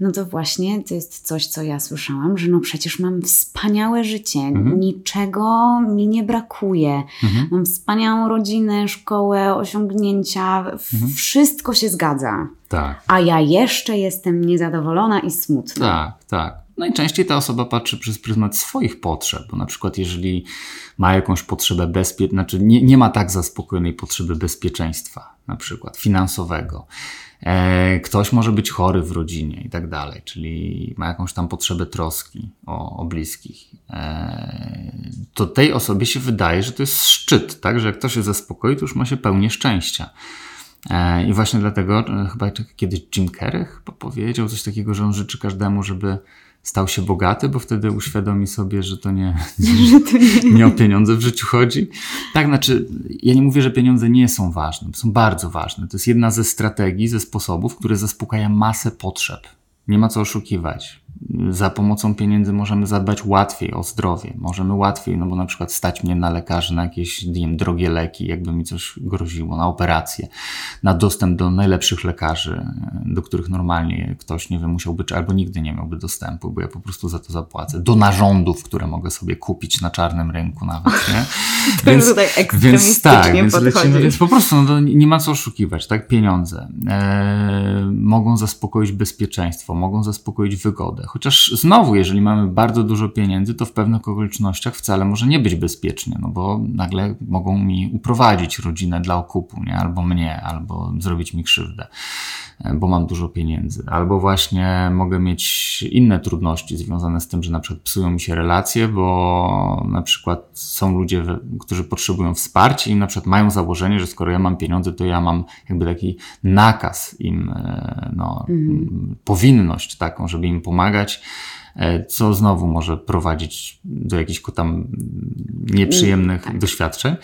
no to właśnie to jest coś, co ja słyszałam, że no przecież mam wspaniałe życie, mhm. niczego mi nie brakuje. Mhm. Mam wspaniałą rodzinę, szkołę, osiągnięcia, mhm. wszystko się zgadza. Tak. A ja jeszcze jestem niezadowolona i smutna. Tak, tak. Najczęściej ta osoba patrzy przez pryzmat swoich potrzeb, bo na przykład jeżeli ma jakąś potrzebę bezpieczeństwa, znaczy nie, nie ma tak zaspokojonej potrzeby bezpieczeństwa, na przykład finansowego, ktoś może być chory w rodzinie i tak dalej, czyli ma jakąś tam potrzebę troski o, o bliskich. E, to tej osobie się wydaje, że to jest szczyt, tak? Że jak to się zaspokoi, to już ma się pełnię szczęścia. E, I właśnie dlatego chyba kiedyś Jim Carrey powiedział coś takiego, że on życzy każdemu, żeby stał się bogaty, bo wtedy uświadomi sobie, że to nie, że to nie, nie o pieniądze w życiu chodzi. Tak, znaczy, ja nie mówię, że pieniądze nie są ważne, są bardzo ważne. To jest jedna ze strategii, ze sposobów, które zaspokaja masę potrzeb. Nie ma co oszukiwać za pomocą pieniędzy możemy zadbać łatwiej o zdrowie. Możemy łatwiej, no bo na przykład stać mnie na lekarzy, na jakieś nie wiem, drogie leki, jakby mi coś groziło, na operację, na dostęp do najlepszych lekarzy, do których normalnie ktoś, nie wiem, musiałby, czy albo nigdy nie miałby dostępu, bo ja po prostu za to zapłacę. Do narządów, które mogę sobie kupić na czarnym rynku nawet, nie? to więc, tutaj więc tak, więc, lecimy, więc po prostu no, nie ma co oszukiwać, tak? Pieniądze e, mogą zaspokoić bezpieczeństwo, mogą zaspokoić wygodę, Chociaż znowu, jeżeli mamy bardzo dużo pieniędzy, to w pewnych okolicznościach wcale może nie być bezpiecznie, no bo nagle mogą mi uprowadzić rodzinę dla okupu, nie? albo mnie, albo zrobić mi krzywdę, bo mam dużo pieniędzy. Albo właśnie mogę mieć inne trudności związane z tym, że na przykład psują mi się relacje, bo na przykład są ludzie, którzy potrzebują wsparcia i na przykład mają założenie, że skoro ja mam pieniądze, to ja mam jakby taki nakaz im, e, no, mhm. powinność taką, żeby im pomagać e, co znowu może prowadzić do jakichś tam nieprzyjemnych tak. doświadczeń.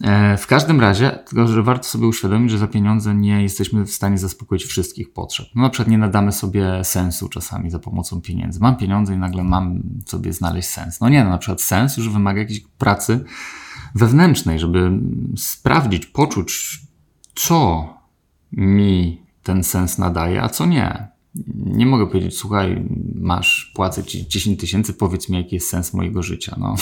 E, w każdym razie, tylko że warto sobie uświadomić, że za pieniądze nie jesteśmy w stanie zaspokoić wszystkich potrzeb. No, na przykład nie nadamy sobie sensu czasami za pomocą pieniędzy. Mam pieniądze i nagle mam sobie znaleźć sens. No nie, no, na przykład sens już wymaga jakiejś pracy wewnętrznej, żeby sprawdzić, poczuć, co mi ten sens nadaje, a co nie nie mogę powiedzieć, słuchaj, masz, płacę ci 10 tysięcy, powiedz mi, jaki jest sens mojego życia. No.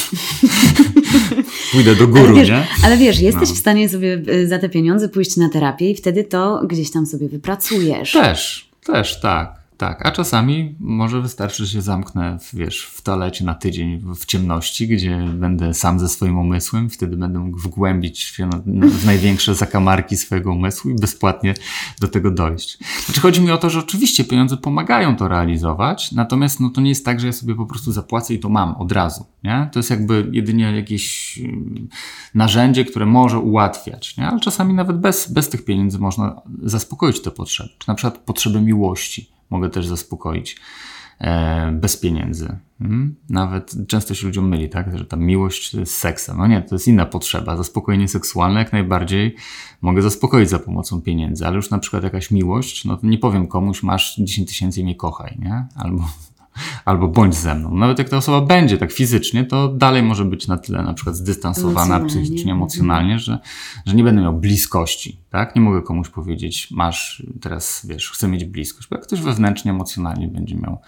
Pójdę do góry, ale wiesz, nie? Ale wiesz, jesteś no. w stanie sobie y, za te pieniądze pójść na terapię i wtedy to gdzieś tam sobie wypracujesz. Też, też, tak. Tak, a czasami może wystarczy, że się zamknę, wiesz, w toalecie na tydzień w ciemności, gdzie będę sam ze swoim umysłem, wtedy będę mógł wgłębić się w największe zakamarki swojego umysłu i bezpłatnie do tego dojść. Znaczy chodzi mi o to, że oczywiście pieniądze pomagają to realizować, natomiast no, to nie jest tak, że ja sobie po prostu zapłacę i to mam od razu. Nie? To jest jakby jedynie jakieś mm, narzędzie, które może ułatwiać, nie? ale czasami nawet bez, bez tych pieniędzy można zaspokoić te potrzeby. Czy na przykład potrzeby miłości mogę też zaspokoić e, bez pieniędzy. Hmm? Nawet często się ludziom myli, tak? że ta miłość jest seksem. No nie, to jest inna potrzeba. Zaspokojenie seksualne jak najbardziej mogę zaspokoić za pomocą pieniędzy, ale już na przykład jakaś miłość, no to nie powiem komuś, masz 10 tysięcy i mnie kochaj, nie? Albo albo bądź ze mną. Nawet jak ta osoba będzie tak fizycznie, to dalej może być na tyle na przykład zdystansowana psychicznie, emocjonalnie, że, że nie będę miał bliskości, tak? Nie mogę komuś powiedzieć, masz teraz, wiesz, chcę mieć bliskość, bo jak ktoś wewnętrznie, emocjonalnie będzie miał,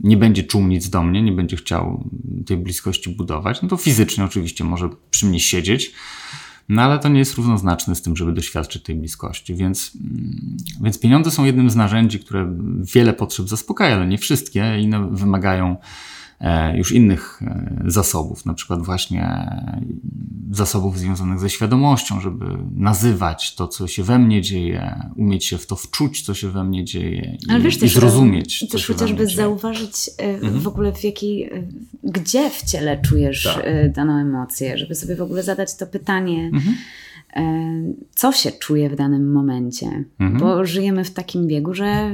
nie będzie czuł nic do mnie, nie będzie chciał tej bliskości budować, no to fizycznie oczywiście może przy mnie siedzieć, no ale to nie jest równoznaczne z tym, żeby doświadczyć tej bliskości. Więc, mm, więc pieniądze są jednym z narzędzi, które wiele potrzeb zaspokaja, ale nie wszystkie. Inne wymagają e, już innych e, zasobów, na przykład właśnie e, zasobów związanych ze świadomością, żeby nazywać to, co się we mnie dzieje, umieć się w to wczuć, co się we mnie dzieje i, Ale wiesz, i też, zrozumieć. Też chociażby zauważyć mhm. w ogóle w jakiej, gdzie w ciele czujesz tak. daną emocję, żeby sobie w ogóle zadać to pytanie. Mhm co się czuje w danym momencie, mhm. bo żyjemy w takim biegu, że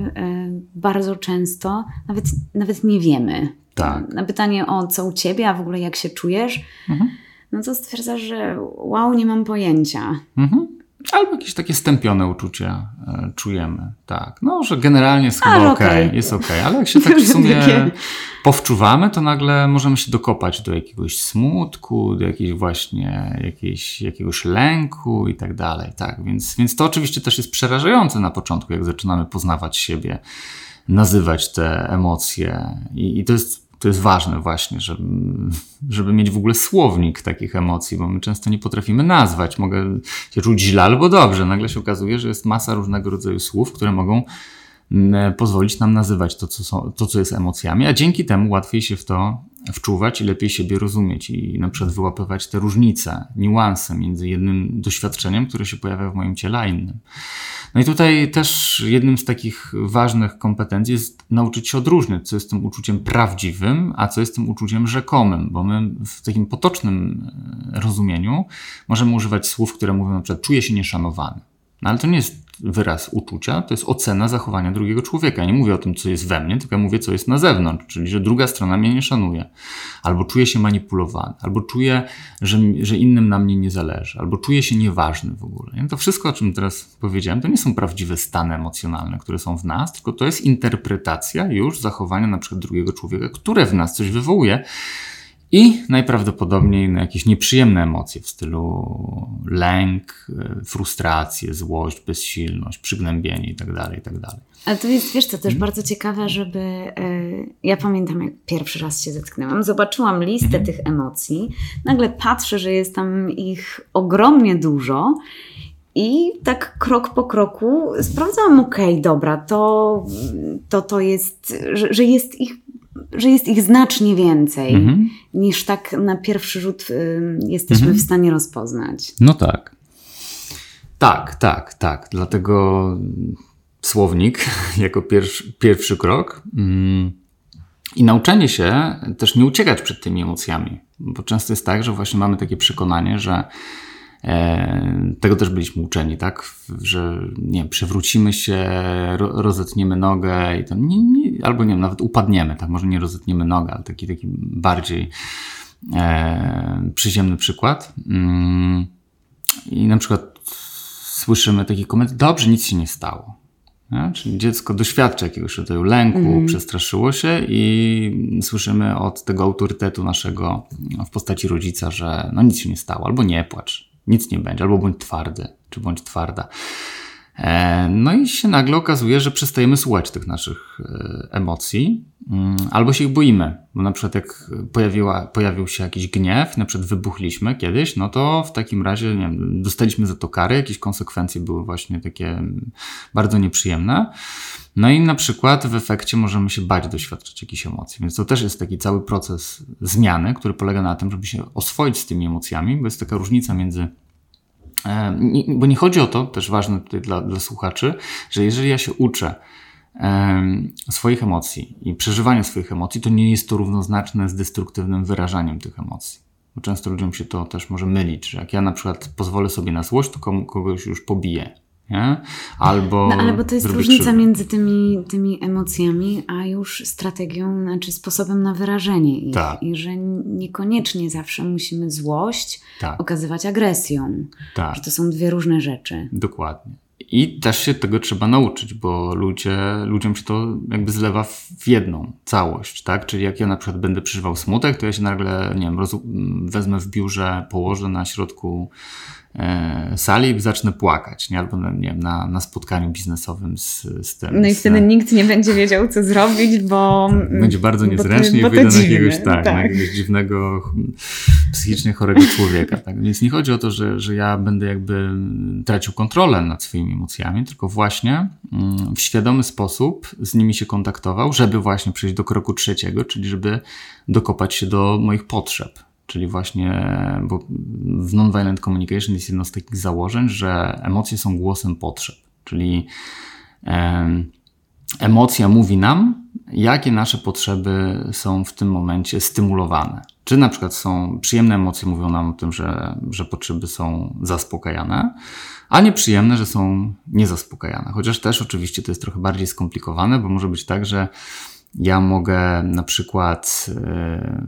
bardzo często nawet, nawet nie wiemy, tak. Na pytanie o co u ciebie, a w ogóle jak się czujesz, mhm. no to stwierdzasz, że wow, nie mam pojęcia. Mhm. Albo jakieś takie stępione uczucia e, czujemy, tak. No, że generalnie jest chyba okej, okay, jest okej, okay. ale jak się tak w sumie powczuwamy, to nagle możemy się dokopać do jakiegoś smutku, do jakiejś właśnie jakiejś, jakiegoś lęku i tak dalej, tak. Więc, więc to oczywiście też jest przerażające na początku, jak zaczynamy poznawać siebie, nazywać te emocje i, i to jest to jest ważne właśnie, żeby, żeby mieć w ogóle słownik takich emocji, bo my często nie potrafimy nazwać. Mogę się czuć źle albo dobrze. Nagle się okazuje, że jest masa różnego rodzaju słów, które mogą mm, pozwolić nam nazywać to co, są, to, co jest emocjami, a dzięki temu łatwiej się w to wczuwać i lepiej siebie rozumieć i na przykład wyłapywać te różnice, niuanse między jednym doświadczeniem, które się pojawia w moim ciele, a innym. No i tutaj też jednym z takich ważnych kompetencji jest nauczyć się odróżnić, co jest tym uczuciem prawdziwym, a co jest tym uczuciem rzekomym, bo my w takim potocznym e, rozumieniu możemy używać słów, które mówią na przykład czuję się nieszanowany. No ale to nie jest wyraz uczucia, to jest ocena zachowania drugiego człowieka. Nie mówię o tym, co jest we mnie, tylko mówię, co jest na zewnątrz, czyli że druga strona mnie nie szanuje, albo czuje się manipulowany, albo czuje, że, że innym na mnie nie zależy, albo czuje się nieważny w ogóle. to wszystko, o czym teraz powiedziałem, to nie są prawdziwe stany emocjonalne, które są w nas, tylko to jest interpretacja już zachowania na przykład drugiego człowieka, które w nas coś wywołuje. I najprawdopodobniej na jakieś nieprzyjemne emocje w stylu lęk, e, frustrację, złość, bezsilność, przygnębienie itd. Tak itd. Tak Ale to jest, wiesz co, też hmm. bardzo ciekawe, żeby... Yy, ja pamiętam, jak pierwszy raz się zetknęłam, zobaczyłam listę hmm. tych emocji, nagle patrzę, że jest tam ich ogromnie dużo i tak krok po kroku sprawdzałam, okej, okay, dobra, to, to, to jest, że, że jest ich że jest ich znacznie więcej mhm. niż tak na pierwszy rzut y, jesteśmy mhm. w stanie rozpoznać. No tak. Tak, tak, tak. Dlatego słownik jako pierwszy, pierwszy krok. Mm. I nauczenie się też nie uciekać przed tymi emocjami, bo często jest tak, że właśnie mamy takie przekonanie, że tego też byliśmy uczeni, tak? Że nie wiem, przewrócimy się, rozetniemy nogę i to nie, nie, albo nie wiem, nawet upadniemy, tak? Może nie rozetniemy nogę, ale taki, taki bardziej e, przyziemny przykład. Mm, I na przykład słyszymy taki komentarz, dobrze, nic się nie stało. Nie? Czyli dziecko doświadcza jakiegoś rodzaju lęku, mm. przestraszyło się i słyszymy od tego autorytetu naszego w postaci rodzica, że no nic się nie stało, albo nie płacz, nic nie będzie, albo bądź twardy, czy bądź twarda. E, no i się nagle okazuje, że przestajemy słuchać tych naszych e, emocji albo się ich boimy, bo na przykład jak pojawiła, pojawił się jakiś gniew, na przykład wybuchliśmy kiedyś, no to w takim razie nie wiem, dostaliśmy za to kary, jakieś konsekwencje były właśnie takie bardzo nieprzyjemne. No i na przykład w efekcie możemy się bać doświadczać jakichś emocji. Więc to też jest taki cały proces zmiany, który polega na tym, żeby się oswoić z tymi emocjami, bo jest taka różnica między e, bo nie chodzi o to, też ważne tutaj dla, dla słuchaczy, że jeżeli ja się uczę swoich emocji i przeżywania swoich emocji, to nie jest to równoznaczne z destruktywnym wyrażaniem tych emocji. Bo często ludziom się to też może mylić, że jak ja na przykład pozwolę sobie na złość, to kogoś już pobiję. Nie? Albo no, ale bo to jest różnica między tymi, tymi emocjami, a już strategią, znaczy sposobem na wyrażenie ich. Tak. I że niekoniecznie zawsze musimy złość tak. okazywać agresją. Tak. Że to są dwie różne rzeczy. Dokładnie. I też się tego trzeba nauczyć, bo ludzie, ludziom się to jakby zlewa w jedną całość, tak? Czyli jak ja na przykład będę przeżywał smutek, to ja się nagle, nie wiem, wezmę w biurze, położę na środku sali i zacznę płakać, nie? albo na, nie wiem, na, na spotkaniu biznesowym z, z tym. No i wtedy z, nikt nie będzie wiedział, co zrobić, bo... Będzie bardzo niezręcznie i wyjdę na jakiegoś, tak, tak. Na jakiegoś dziwnego, psychicznie chorego człowieka. Tak? Więc nie chodzi o to, że, że ja będę jakby tracił kontrolę nad swoimi emocjami, tylko właśnie mm, w świadomy sposób z nimi się kontaktował, żeby właśnie przejść do kroku trzeciego, czyli żeby dokopać się do moich potrzeb Czyli właśnie, bo w Nonviolent Communication jest jedno z takich założeń, że emocje są głosem potrzeb. Czyli emocja mówi nam, jakie nasze potrzeby są w tym momencie stymulowane. Czy na przykład są przyjemne emocje, mówią nam o tym, że, że potrzeby są zaspokajane, a nieprzyjemne, że są niezaspokajane. Chociaż też oczywiście to jest trochę bardziej skomplikowane, bo może być tak, że ja mogę na przykład, e,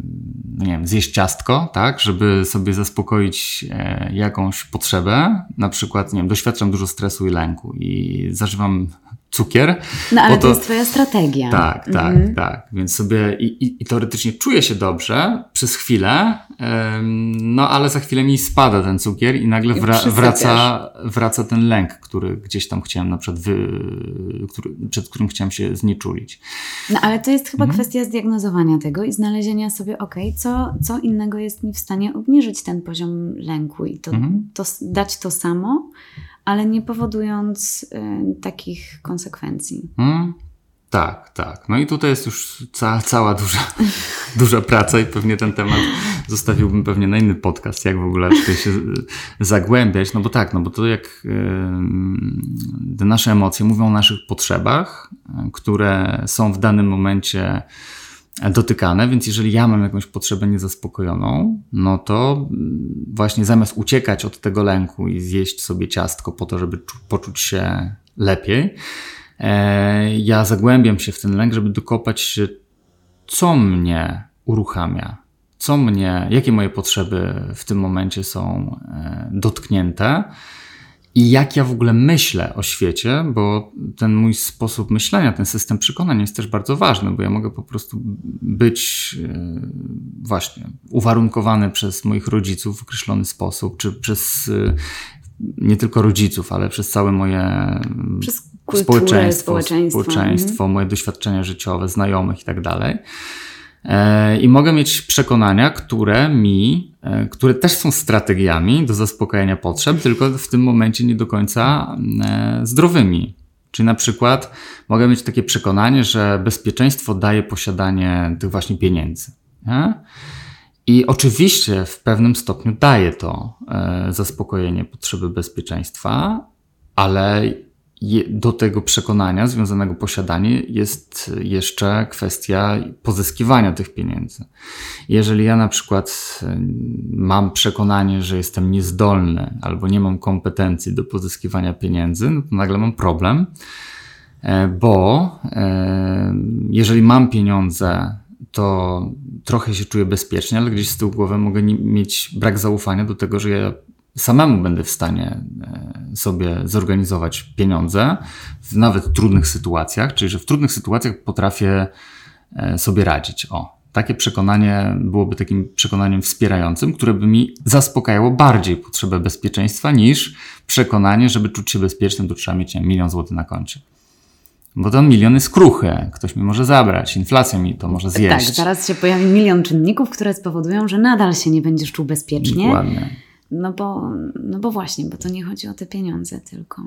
no nie wiem, zjeść ciastko, tak, żeby sobie zaspokoić e, jakąś potrzebę. Na przykład, nie wiem, doświadczam dużo stresu i lęku i zażywam cukier. No ale to, to, jest twoja strategia. Tak, tak, mhm. tak. Więc sobie i, i, i, teoretycznie czuję się dobrze przez chwilę, no ale za chwilę mi spada ten cukier i nagle wra wraca, wraca ten lęk, który gdzieś tam chciałem na przykład, wy, który, przed którym chciałem się znieczulić. No ale to jest chyba mhm. kwestia zdiagnozowania tego i znalezienia sobie, ok, co, co innego jest mi w stanie obniżyć ten poziom lęku i to, mhm. to dać to samo, ale nie powodując y, takich konsekwencji. Hmm? Tak, tak. No i tutaj jest już ca cała duża, duża praca i pewnie ten temat zostawiłbym pewnie na inny podcast, jak w ogóle tutaj się zagłębiać. No bo tak, no bo to jak te nasze emocje mówią o naszych potrzebach, które są w danym momencie dotykane, więc jeżeli ja mam jakąś potrzebę niezaspokojoną, no to właśnie zamiast uciekać od tego lęku i zjeść sobie ciastko po to, żeby poczuć się lepiej, e, ja zagłębiam się w ten lęk, żeby dokopać się, co mnie uruchamia, co mnie, jakie moje potrzeby w tym momencie są e, dotknięte i jak ja w ogóle myślę o świecie, bo ten mój sposób myślenia, ten system przekonań jest też bardzo ważny, bo ja mogę po prostu być e, właśnie uwarunkowany przez moich rodziców w określony sposób, czy przez e, nie tylko rodziców, ale przez całe moje przez kulturę, społeczeństwo, społeczeństwo, społeczeństwo moje doświadczenia życiowe, znajomych i tak dalej. E, I mogę mieć przekonania, które mi, e, które też są strategiami do zaspokajania potrzeb, tylko w tym momencie nie do końca e, zdrowymi. Czyli na przykład mogę mieć takie przekonanie, że bezpieczeństwo daje posiadanie tych właśnie pieniędzy. Nie? I oczywiście w pewnym stopniu daje to zaspokojenie potrzeby bezpieczeństwa, ale do tego przekonania związanego posiadanie jest jeszcze kwestia pozyskiwania tych pieniędzy. Jeżeli ja na przykład e, mam przekonanie, że jestem niezdolny albo nie mam kompetencji do pozyskiwania pieniędzy, no to nagle mam problem, e, bo e, jeżeli mam pieniądze, to trochę się czuję bezpiecznie, ale gdzieś z tyłu głowy mogę mieć brak zaufania do tego, że ja samemu będę w stanie e, sobie zorganizować pieniądze w nawet trudnych sytuacjach, czyli że w trudnych sytuacjach potrafię e, sobie radzić. O, takie przekonanie byłoby takim przekonaniem wspierającym, które by mi zaspokajało bardziej potrzebę bezpieczeństwa niż przekonanie, żeby czuć się bezpiecznym, to trzeba mieć nie, milion złotych na koncie. Bo ten milion jest kruchy, ktoś mi może zabrać, inflacja mi to może zjeść. Tak, zaraz się pojawi milion czynników, które spowodują, że nadal się nie będziesz czuł bezpiecznie. Dokładnie. No bo, no bo właśnie, bo to nie chodzi o te pieniądze tylko.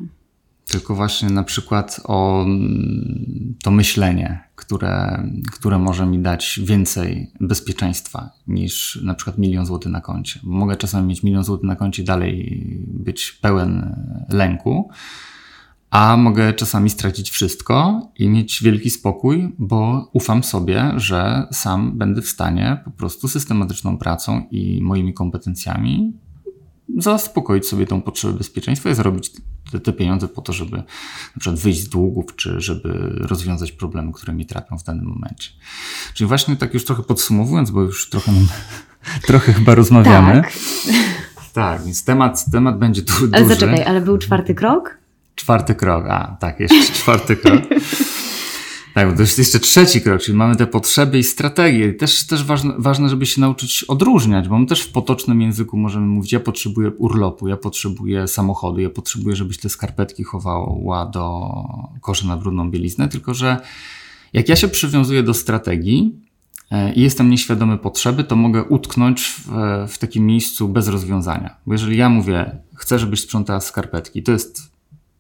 Tylko właśnie na przykład o mm, to myślenie, które, które może mi dać więcej bezpieczeństwa niż na przykład milion złotych na koncie. Mogę czasami mieć milion złotych na koncie i dalej być pełen lęku, a mogę czasami stracić wszystko i mieć wielki spokój, bo ufam sobie, że sam będę w stanie po prostu systematyczną pracą i moimi kompetencjami zaspokoić sobie tą potrzebę bezpieczeństwa i zarobić te, te, pieniądze po to, żeby na przykład wyjść z długów, czy żeby rozwiązać problemy, które mi trapią w danym momencie. Czyli właśnie tak już trochę podsumowując, bo już trochę, trochę chyba rozmawiamy. Tak. Tak, więc temat, temat będzie ale duży. Ale zaczekaj, ale był czwarty krok? Czwarty krok, a tak, jeszcze czwarty krok. Tak, bo to jest jeszcze trzeci krok, czyli mamy te potrzeby i strategie. Też, też ważne, ważne, żeby się nauczyć odróżniać, bo my też w potocznym języku możemy mówić, ja potrzebuję urlopu, ja potrzebuję samochodu, ja potrzebuję, żebyś te skarpetki chowała do kosza na brudną bieliznę, tylko że jak ja się przywiązuję do strategii e, i jestem nieświadomy potrzeby, to mogę utknąć w, w takim miejscu bez rozwiązania. Bo jeżeli ja mówię, chcę, żebyś sprzątała skarpetki, to jest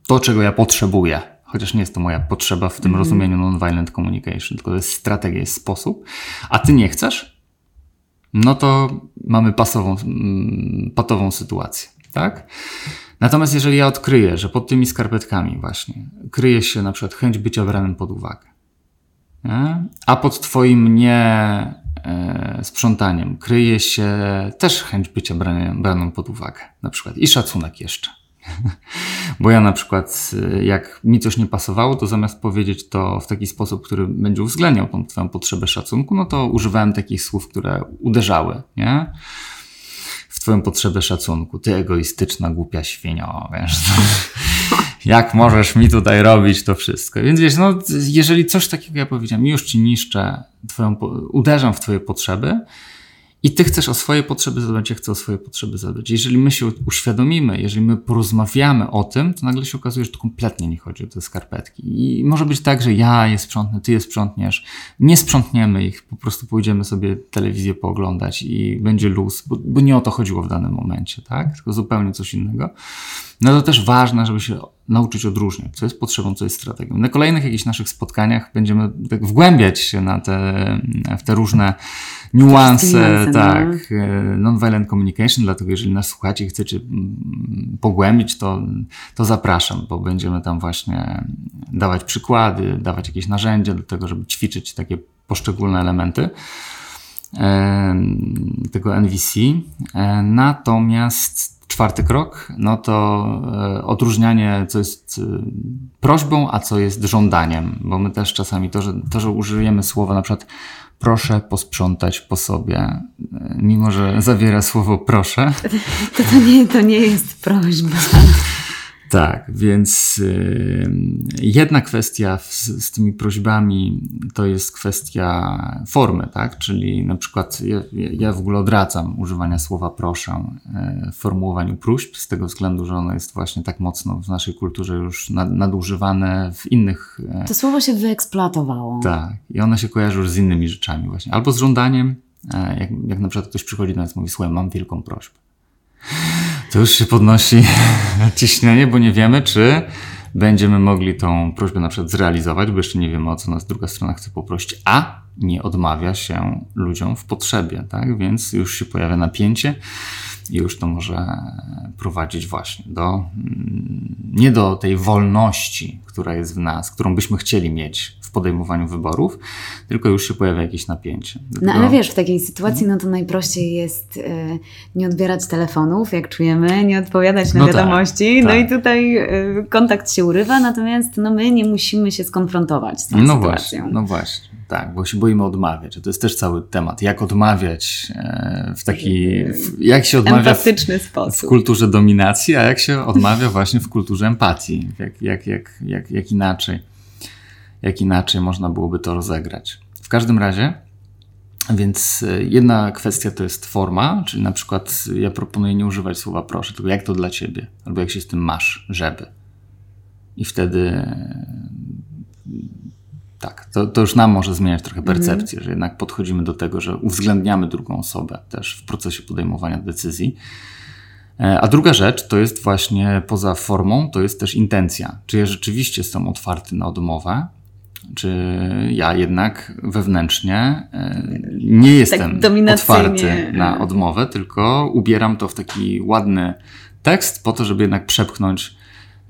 to, czego ja potrzebuję, chociaż nie jest to moja potrzeba w tym mm. rozumieniu non-violent communication, tylko to jest strategia, jest sposób, a ty nie chcesz, no to mamy pasową, mm, patową sytuację, tak? Natomiast jeżeli ja odkryję, że pod tymi skarpetkami właśnie kryje się na przykład chęć bycia branym pod uwagę, nie? a pod twoim nie e, sprzątaniem kryje się też chęć bycia braną pod uwagę, na przykład i szacunek jeszcze, Bo ja na przykład, y, jak mi coś nie pasowało, to zamiast powiedzieć to w taki sposób, który będzie uwzględniał tą Twoją potrzebę szacunku, no to używałem takich słów, które uderzały, nie? W Twoją potrzebę szacunku. Ty egoistyczna, głupia świnio, wiesz. jak możesz mi tutaj robić to wszystko? Więc wiesz, no, jeżeli coś takiego ja powiedziałem, już ci niszczę, twoją, uderzam w Twoje potrzeby, i ty chcesz o swoje potrzeby zadbać, ja chcę o swoje potrzeby zadbać. Jeżeli my się uświadomimy, jeżeli my porozmawiamy o tym, to nagle się okazuje, że to kompletnie nie chodzi o te skarpetki. I może być tak, że ja je sprzątnę, ty je sprzątniesz. Nie sprzątniemy ich, po prostu pójdziemy sobie telewizję pooglądać i będzie luz, bo, bo nie o to chodziło w danym momencie, tak? Tylko zupełnie coś innego. No to też ważne, żeby się nauczyć odróżniać, co jest potrzebą, co jest strategią. Na kolejnych jakichś naszych spotkaniach będziemy tak wgłębiać się na te, w te różne niuanse, no. tak, no. non-violent communication, dlatego jeżeli nas słuchacie i chcecie pogłębić, to, to zapraszam, bo będziemy tam właśnie dawać przykłady, dawać jakieś narzędzia do tego, żeby ćwiczyć takie poszczególne elementy tego NVC. E, natomiast czwarty krok, no to e, odróżnianie, co jest e, prośbą, a co jest żądaniem, bo my też czasami to, że, to, że użyjemy słowa na przykład proszę posprzątać po sobie, e, mimo że zawiera słowo proszę. To, to, nie, to nie jest prośba. Tak, więc y, jedna kwestia z, z, tymi prośbami to jest kwestia formy, tak? Czyli na przykład ja, ja w ogóle odradzam używania słowa proszę y, w formułowaniu próśb, z tego względu, że ono jest właśnie tak mocno w naszej kulturze już nad, nadużywane w innych. Y, to słowo się wyeksploatowało. Tak, i ono się kojarzy już z innymi rzeczami, właśnie. Albo z żądaniem, jak, jak na przykład ktoś przychodzi do nas i mówi: Słuchaj, mam wielką prośbę to już się podnosi ciśnienie, bo nie wiemy, czy będziemy mogli tą prośbę na przykład zrealizować, bo jeszcze nie wiemy, o co nas druga strona chce poprosić, a nie odmawia się ludziom w potrzebie, tak? Więc już się pojawia napięcie już to może prowadzić właśnie do, mm, nie do tej wolności, która jest w nas, którą byśmy chcieli mieć w podejmowaniu wyborów, tylko już się pojawia jakieś napięcie. No ale wiesz, w takiej sytuacji no to najprościej jest y, nie odbierać telefonów, jak czujemy, nie odpowiadać na no tak, wiadomości, tak, no tak. i tutaj y, kontakt się urywa, natomiast no my nie musimy się skonfrontować z tą no sytuacją. Właśnie, no właśnie. Tak, bo się boimy odmawiać. To jest też cały temat. Jak odmawiać e, w taki. W, jak się odmawia w, w, kulturze dominacji, a jak się odmawia właśnie w kulturze empatii. Jak, jak, jak, jak, jak inaczej. Jak inaczej można byłoby to rozegrać. W każdym razie. Więc e, jedna kwestia to jest forma, czyli na przykład ja proponuję nie używać słowa proszę, tylko jak to dla ciebie, albo jak się z tym masz, żeby. I wtedy tak. To, to już nam może zmieniać trochę percepcję, mm. że jednak podchodzimy do tego, że uwzględniamy drugą osobę też w procesie podejmowania decyzji. E, a druga rzecz to jest właśnie poza formą, to jest też intencja. Czy ja rzeczywiście jestem otwarty na odmowę, czy ja jednak wewnętrznie e, nie jestem tak otwarty na odmowę, tylko ubieram to w taki ładny tekst po to, żeby jednak przepchnąć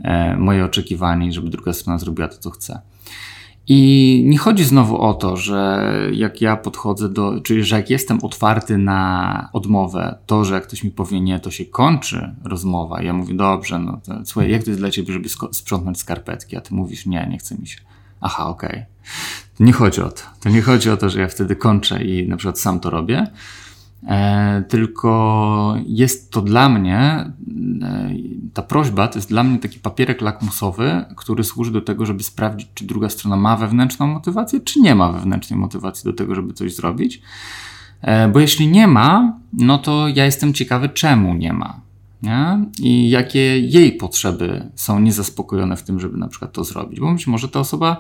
e, moje oczekiwanie i żeby druga strona zrobiła to, co chce. I nie chodzi znowu o to, że jak ja podchodzę do, czyli że jak jestem otwarty na odmowę, to, że jak ktoś mi powie nie, to się kończy rozmowa. Ja mówię, dobrze, no to, słuchaj, jak to jest dla ciebie, żeby sprzątnąć skarpetki, a ty mówisz, nie, nie chce mi się. Aha, okej. Okay. Nie chodzi o to. To nie chodzi o to, że ja wtedy kończę i na przykład sam to robię, tylko jest to dla mnie, e, ta prośba to jest dla mnie taki papierek lakmusowy, który służy do tego, żeby sprawdzić, czy druga strona ma wewnętrzną motywację, czy nie ma wewnętrznej motywacji do tego, żeby coś zrobić. E, bo jeśli nie ma, no to ja jestem ciekawy, czemu nie ma. Nie? I jakie jej potrzeby są niezaspokojone w tym, żeby na przykład to zrobić. Bo być może ta osoba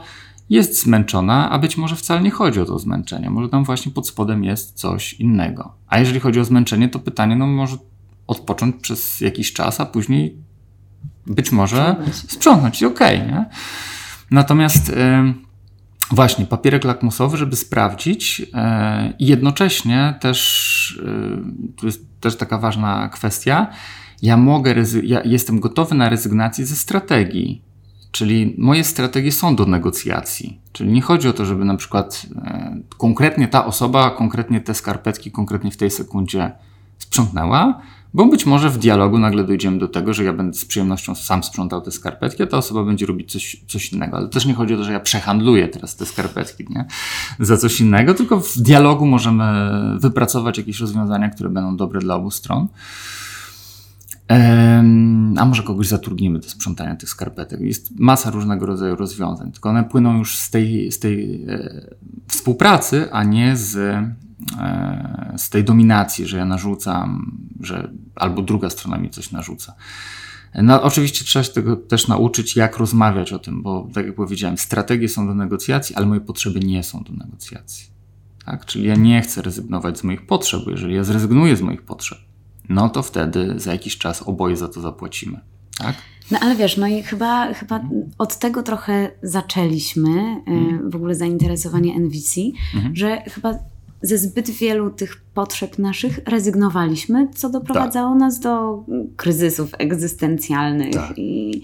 jest zmęczona, a być może wcale nie chodzi o to zmęczenie. Może tam właśnie pod spodem jest coś innego. A jeżeli chodzi o zmęczenie, to pytanie, no może odpocząć przez jakiś czas, a później być może sprzątnąć i okej, okay, nie? Natomiast yy, właśnie papierek lakmusowy, żeby sprawdzić yy, i jednocześnie też, yy, to jest też taka ważna kwestia, ja mogę, ja jestem gotowy na rezygnację ze strategii Czyli moje strategie są do negocjacji. Czyli nie chodzi o to, żeby na przykład e, konkretnie ta osoba, konkretnie te skarpetki, konkretnie w tej sekundzie sprzątnęła, bo być może w dialogu nagle dojdziemy do tego, że ja będę z przyjemnością sam sprzątał te skarpetki, a ta osoba będzie robić coś, coś innego. Ale też nie chodzi o to, że ja przehandluję teraz te skarpetki nie? za coś innego, tylko w dialogu możemy wypracować jakieś rozwiązania, które będą dobre dla obu stron. A może kogoś zatrudnimy do sprzątania tych skarpetek. Jest masa różnego rodzaju rozwiązań, tylko one płyną już z tej, z tej e, współpracy, a nie z, e, z tej dominacji, że ja narzucam, że albo druga strona mi coś narzuca. No, oczywiście trzeba się tego też nauczyć, jak rozmawiać o tym, bo tak jak powiedziałem, strategie są do negocjacji, ale moje potrzeby nie są do negocjacji. Tak? Czyli ja nie chcę rezygnować z moich potrzeb, jeżeli ja zrezygnuję z moich potrzeb, no to wtedy za jakiś czas oboje za to zapłacimy. Tak? No ale wiesz, no i chyba, chyba od tego trochę zaczęliśmy, mm. w ogóle zainteresowanie NVC, mm. że chyba ze zbyt wielu tych potrzeb naszych rezygnowaliśmy, co doprowadzało tak. nas do kryzysów egzystencjalnych tak. i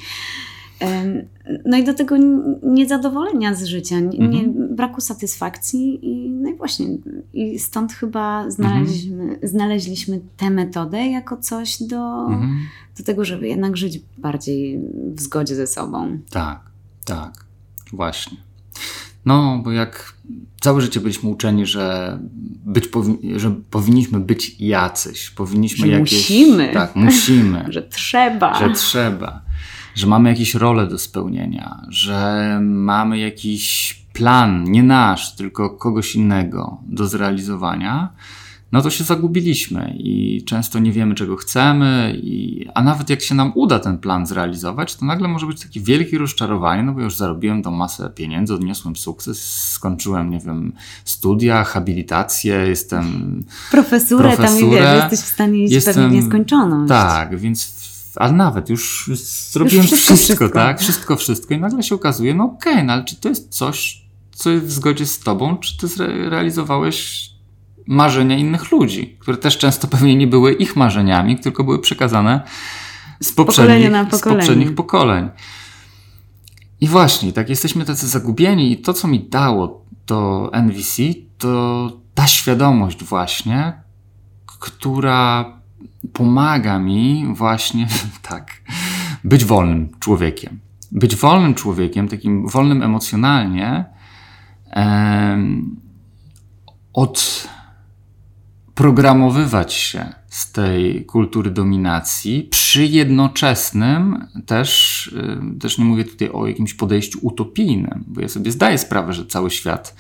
no i do tego niezadowolenia z życia, nie, mhm. braku satysfakcji i no i właśnie i stąd chyba znaleźliśmy, mhm. znaleźliśmy tę metodę jako coś do, mhm. do tego, żeby jednak żyć bardziej w zgodzie ze sobą. Tak, tak, właśnie. No, bo jak całe życie byliśmy uczeni, że, być powi że powinniśmy być jacyś, powinniśmy że jakieś... Musimy. Tak, musimy. że trzeba. Że trzeba że mamy jakieś role do spełnienia, że mamy jakiś plan, nie nasz, tylko kogoś innego do zrealizowania, no to się zagubiliśmy i często nie wiemy, czego chcemy, i, a nawet jak się nam uda ten plan zrealizować, to nagle może być takie wielkie rozczarowanie, no bo już zarobiłem tą masę pieniędzy, odniosłem sukces, skończyłem, nie wiem, studia, habilitację, jestem. Profesurę, profesurę tam wiesz, jesteś w stanie iść jestem, pewnie nieskończoność. Tak, więc ale nawet już zrobiłem już wszystko, wszystko, wszystko, tak? Wszystko, wszystko. I nagle się okazuje, no okej, okay, no ale czy to jest coś, co jest w zgodzie z tobą, czy ty zrealizowałeś marzenia innych ludzi, które też często pewnie nie były ich marzeniami, tylko były przekazane z poprzednich, z poprzednich pokoleń. I właśnie, tak jesteśmy tacy zagubieni i to, co mi dało to NVC, to ta świadomość właśnie, która pomaga mi właśnie tak być wolnym człowiekiem. Być wolnym człowiekiem, takim wolnym emocjonalnie, od programowywać się z tej kultury dominacji przy jednoczesnym też, y, też nie mówię tutaj o jakimś podejściu utopijnym, bo ja sobie zdaję sprawę, że cały świat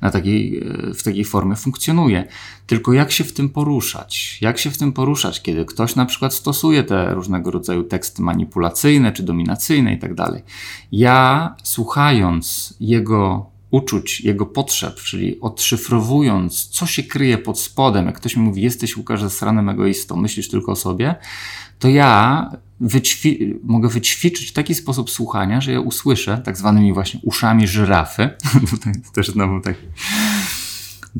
na takiej, w takiej formie funkcjonuje. Tylko jak się w tym poruszać? Jak się w tym poruszać, kiedy ktoś na przykład stosuje te różnego rodzaju teksty manipulacyjne czy dominacyjne i tak dalej. Ja słuchając jego uczuć, jego potrzeb, czyli odszyfrowując, co się kryje pod spodem, jak ktoś mi mówi, jesteś Łukasz zasranym egoistą, myślisz tylko o sobie, to ja wyćwi mogę wyćwiczyć taki sposób słuchania, że ja usłyszę tak zwanymi właśnie uszami żyrafy. Tutaj też znowu tak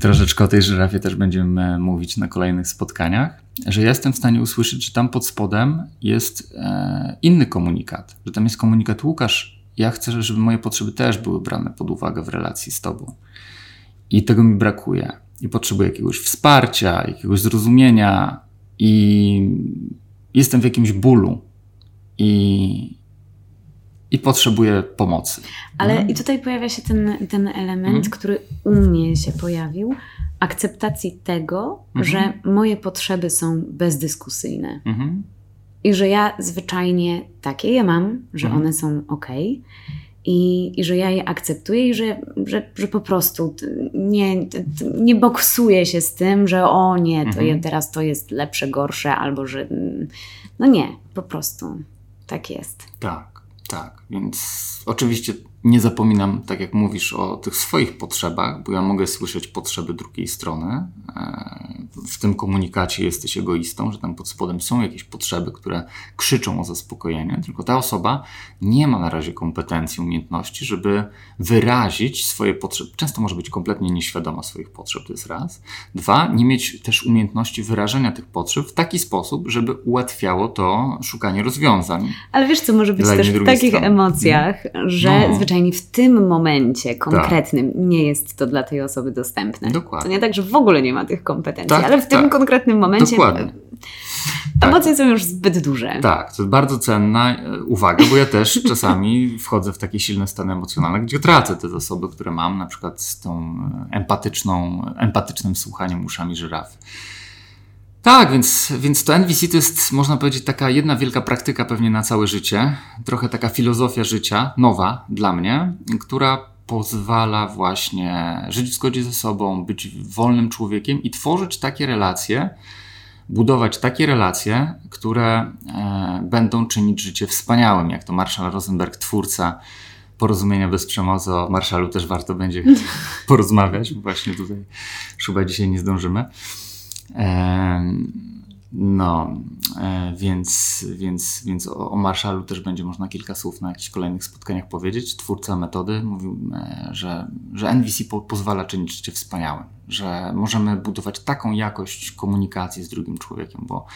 troszeczkę o tej żyrafie też będziemy mówić na kolejnych spotkaniach, że jestem w stanie usłyszeć, że tam pod spodem jest e, inny komunikat, że tam jest komunikat Łukasz, ja chcę, żeby moje potrzeby też były brane pod uwagę w relacji z Tobą. I tego mi brakuje. I potrzebuję jakiegoś wsparcia, jakiegoś zrozumienia, i jestem w jakimś bólu. I, i potrzebuję pomocy. Ale mhm. i tutaj pojawia się ten, ten element, mhm. który u mnie się pojawił, akceptacji tego, mhm. że moje potrzeby są bezdyskusyjne. Mhm i że ja zwyczajnie takie je mam, że mhm. one są ok. I, I że ja je akceptuję i że, że, że po prostu nie, nie boksuję się z tym, że o nie, to mhm. teraz to jest lepsze, gorsze, albo że no nie, po prostu tak jest. Tak, tak. Więc oczywiście nie zapominam, tak jak mówisz, o tych swoich potrzebach, bo ja mogę słyszeć potrzeby drugiej strony. E, w tym komunikacie jesteś egoistą, że tam pod spodem są jakieś potrzeby, które krzyczą o zaspokojenie, tylko ta osoba nie ma na razie kompetencji, umiejętności, żeby wyrazić swoje potrzeby. Często może być kompletnie nieświadoma swoich potrzeb, to jest raz. Dwa, nie mieć też umiejętności wyrażenia tych potrzeb w taki sposób, żeby ułatwiało to szukanie rozwiązań. Ale wiesz, co może być też w takich strony. emocjach, że no. zwyczajnie w tym momencie konkretnym tak. nie jest to dla tej osoby dostępne. Dokładnie. To nie tak, że w ogóle nie ma tych kompetencji, tak, ale w tym tak. konkretnym momencie Dokładnie. Tak. emocje są już zbyt duże. Tak, to jest bardzo cenna e, uwaga, bo ja też czasami wchodzę w takie silne stany emocjonalne, gdzie tracę te zasoby, które mam, na przykład z tą e, empatyczną, empatycznym słuchaniem uszami żyrafy. Tak, więc, więc to NVC to jest, można powiedzieć, taka jedna wielka praktyka pewnie na całe życie. Trochę taka filozofia życia, nowa dla mnie, która pozwala właśnie żyć w zgodzie ze sobą, być wolnym człowiekiem i tworzyć takie relacje, budować takie relacje, które e, będą czynić życie wspaniałym, jak to Marshall Rosenberg, twórca porozumienia bez przemocy. O Marshallu też warto będzie porozmawiać, bo właśnie tutaj chyba dzisiaj nie zdążymy. No, e, więc, więc, więc o, Marshallu też będzie można kilka słów na jakichś kolejnych spotkaniach powiedzieć. Twórca metody mówił, e, że, że NVC po, pozwala czynić życie wspaniałym, że możemy budować taką jakość komunikacji z drugim człowiekiem, bo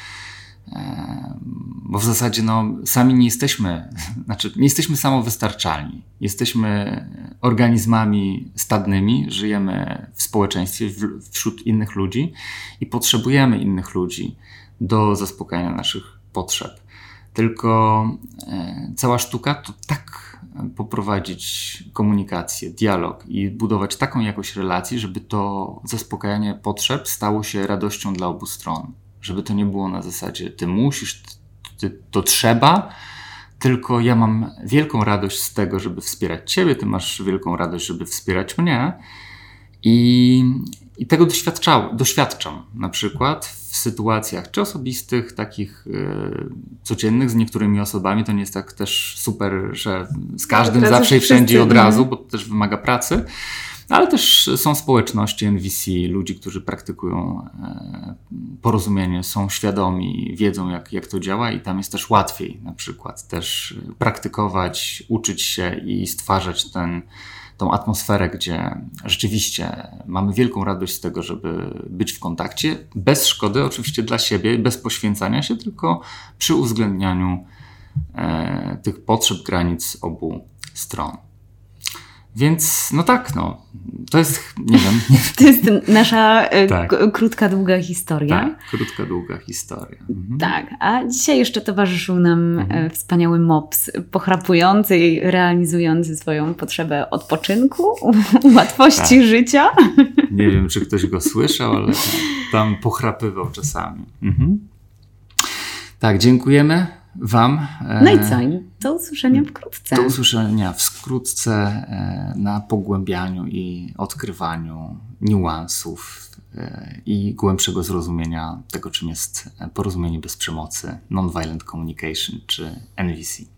bo w zasadzie no, sami nie jesteśmy, znaczy nie jesteśmy samowystarczalni. Jesteśmy organizmami stadnymi, żyjemy w społeczeństwie, wśród innych ludzi i potrzebujemy innych ludzi do zaspokajania naszych potrzeb. Tylko e, cała sztuka to tak poprowadzić komunikację, dialog i budować taką jakość relacji, żeby to zaspokajanie potrzeb stało się radością dla obu stron żeby to nie było na zasadzie ty musisz, ty, to trzeba, tylko ja mam wielką radość z tego, żeby wspierać ciebie, ty masz wielką radość, żeby wspierać mnie. I, i tego doświadczam na przykład w sytuacjach czy osobistych, takich y, codziennych z niektórymi osobami. To nie jest tak też super, że z każdym zawsze i wszędzie od razu, bo to też wymaga pracy ale też są społeczności NVC, ludzi, którzy praktykują e, porozumienie, są świadomi, wiedzą jak, jak to działa i tam jest też łatwiej na przykład też praktykować, uczyć się i stwarzać ten, tą atmosferę, gdzie rzeczywiście mamy wielką radość z tego, żeby być w kontakcie, bez szkody oczywiście dla siebie, bez poświęcania się, tylko przy uwzględnianiu e, tych potrzeb, granic obu stron. Więc no tak, no. To jest, nie wiem. To jest nasza e, tak. krótka, długa historia. Tak, krótka, długa historia. Mhm. Tak, a dzisiaj jeszcze towarzyszył nam e, mhm. wspaniały mops, pochrapujący i realizujący swoją potrzebę odpoczynku, łatwości tak. życia. Nie wiem, czy ktoś go słyszał, ale tam pochrapywał czasami. Mhm. Tak, dziękujemy. Wam. No i co? Do usłyszenia wkrótce. Do usłyszenia wkrótce e, na pogłębianiu i odkrywaniu niuansów e, i głębszego zrozumienia tego, czym jest porozumienie bez przemocy, nonviolent communication czy NVC.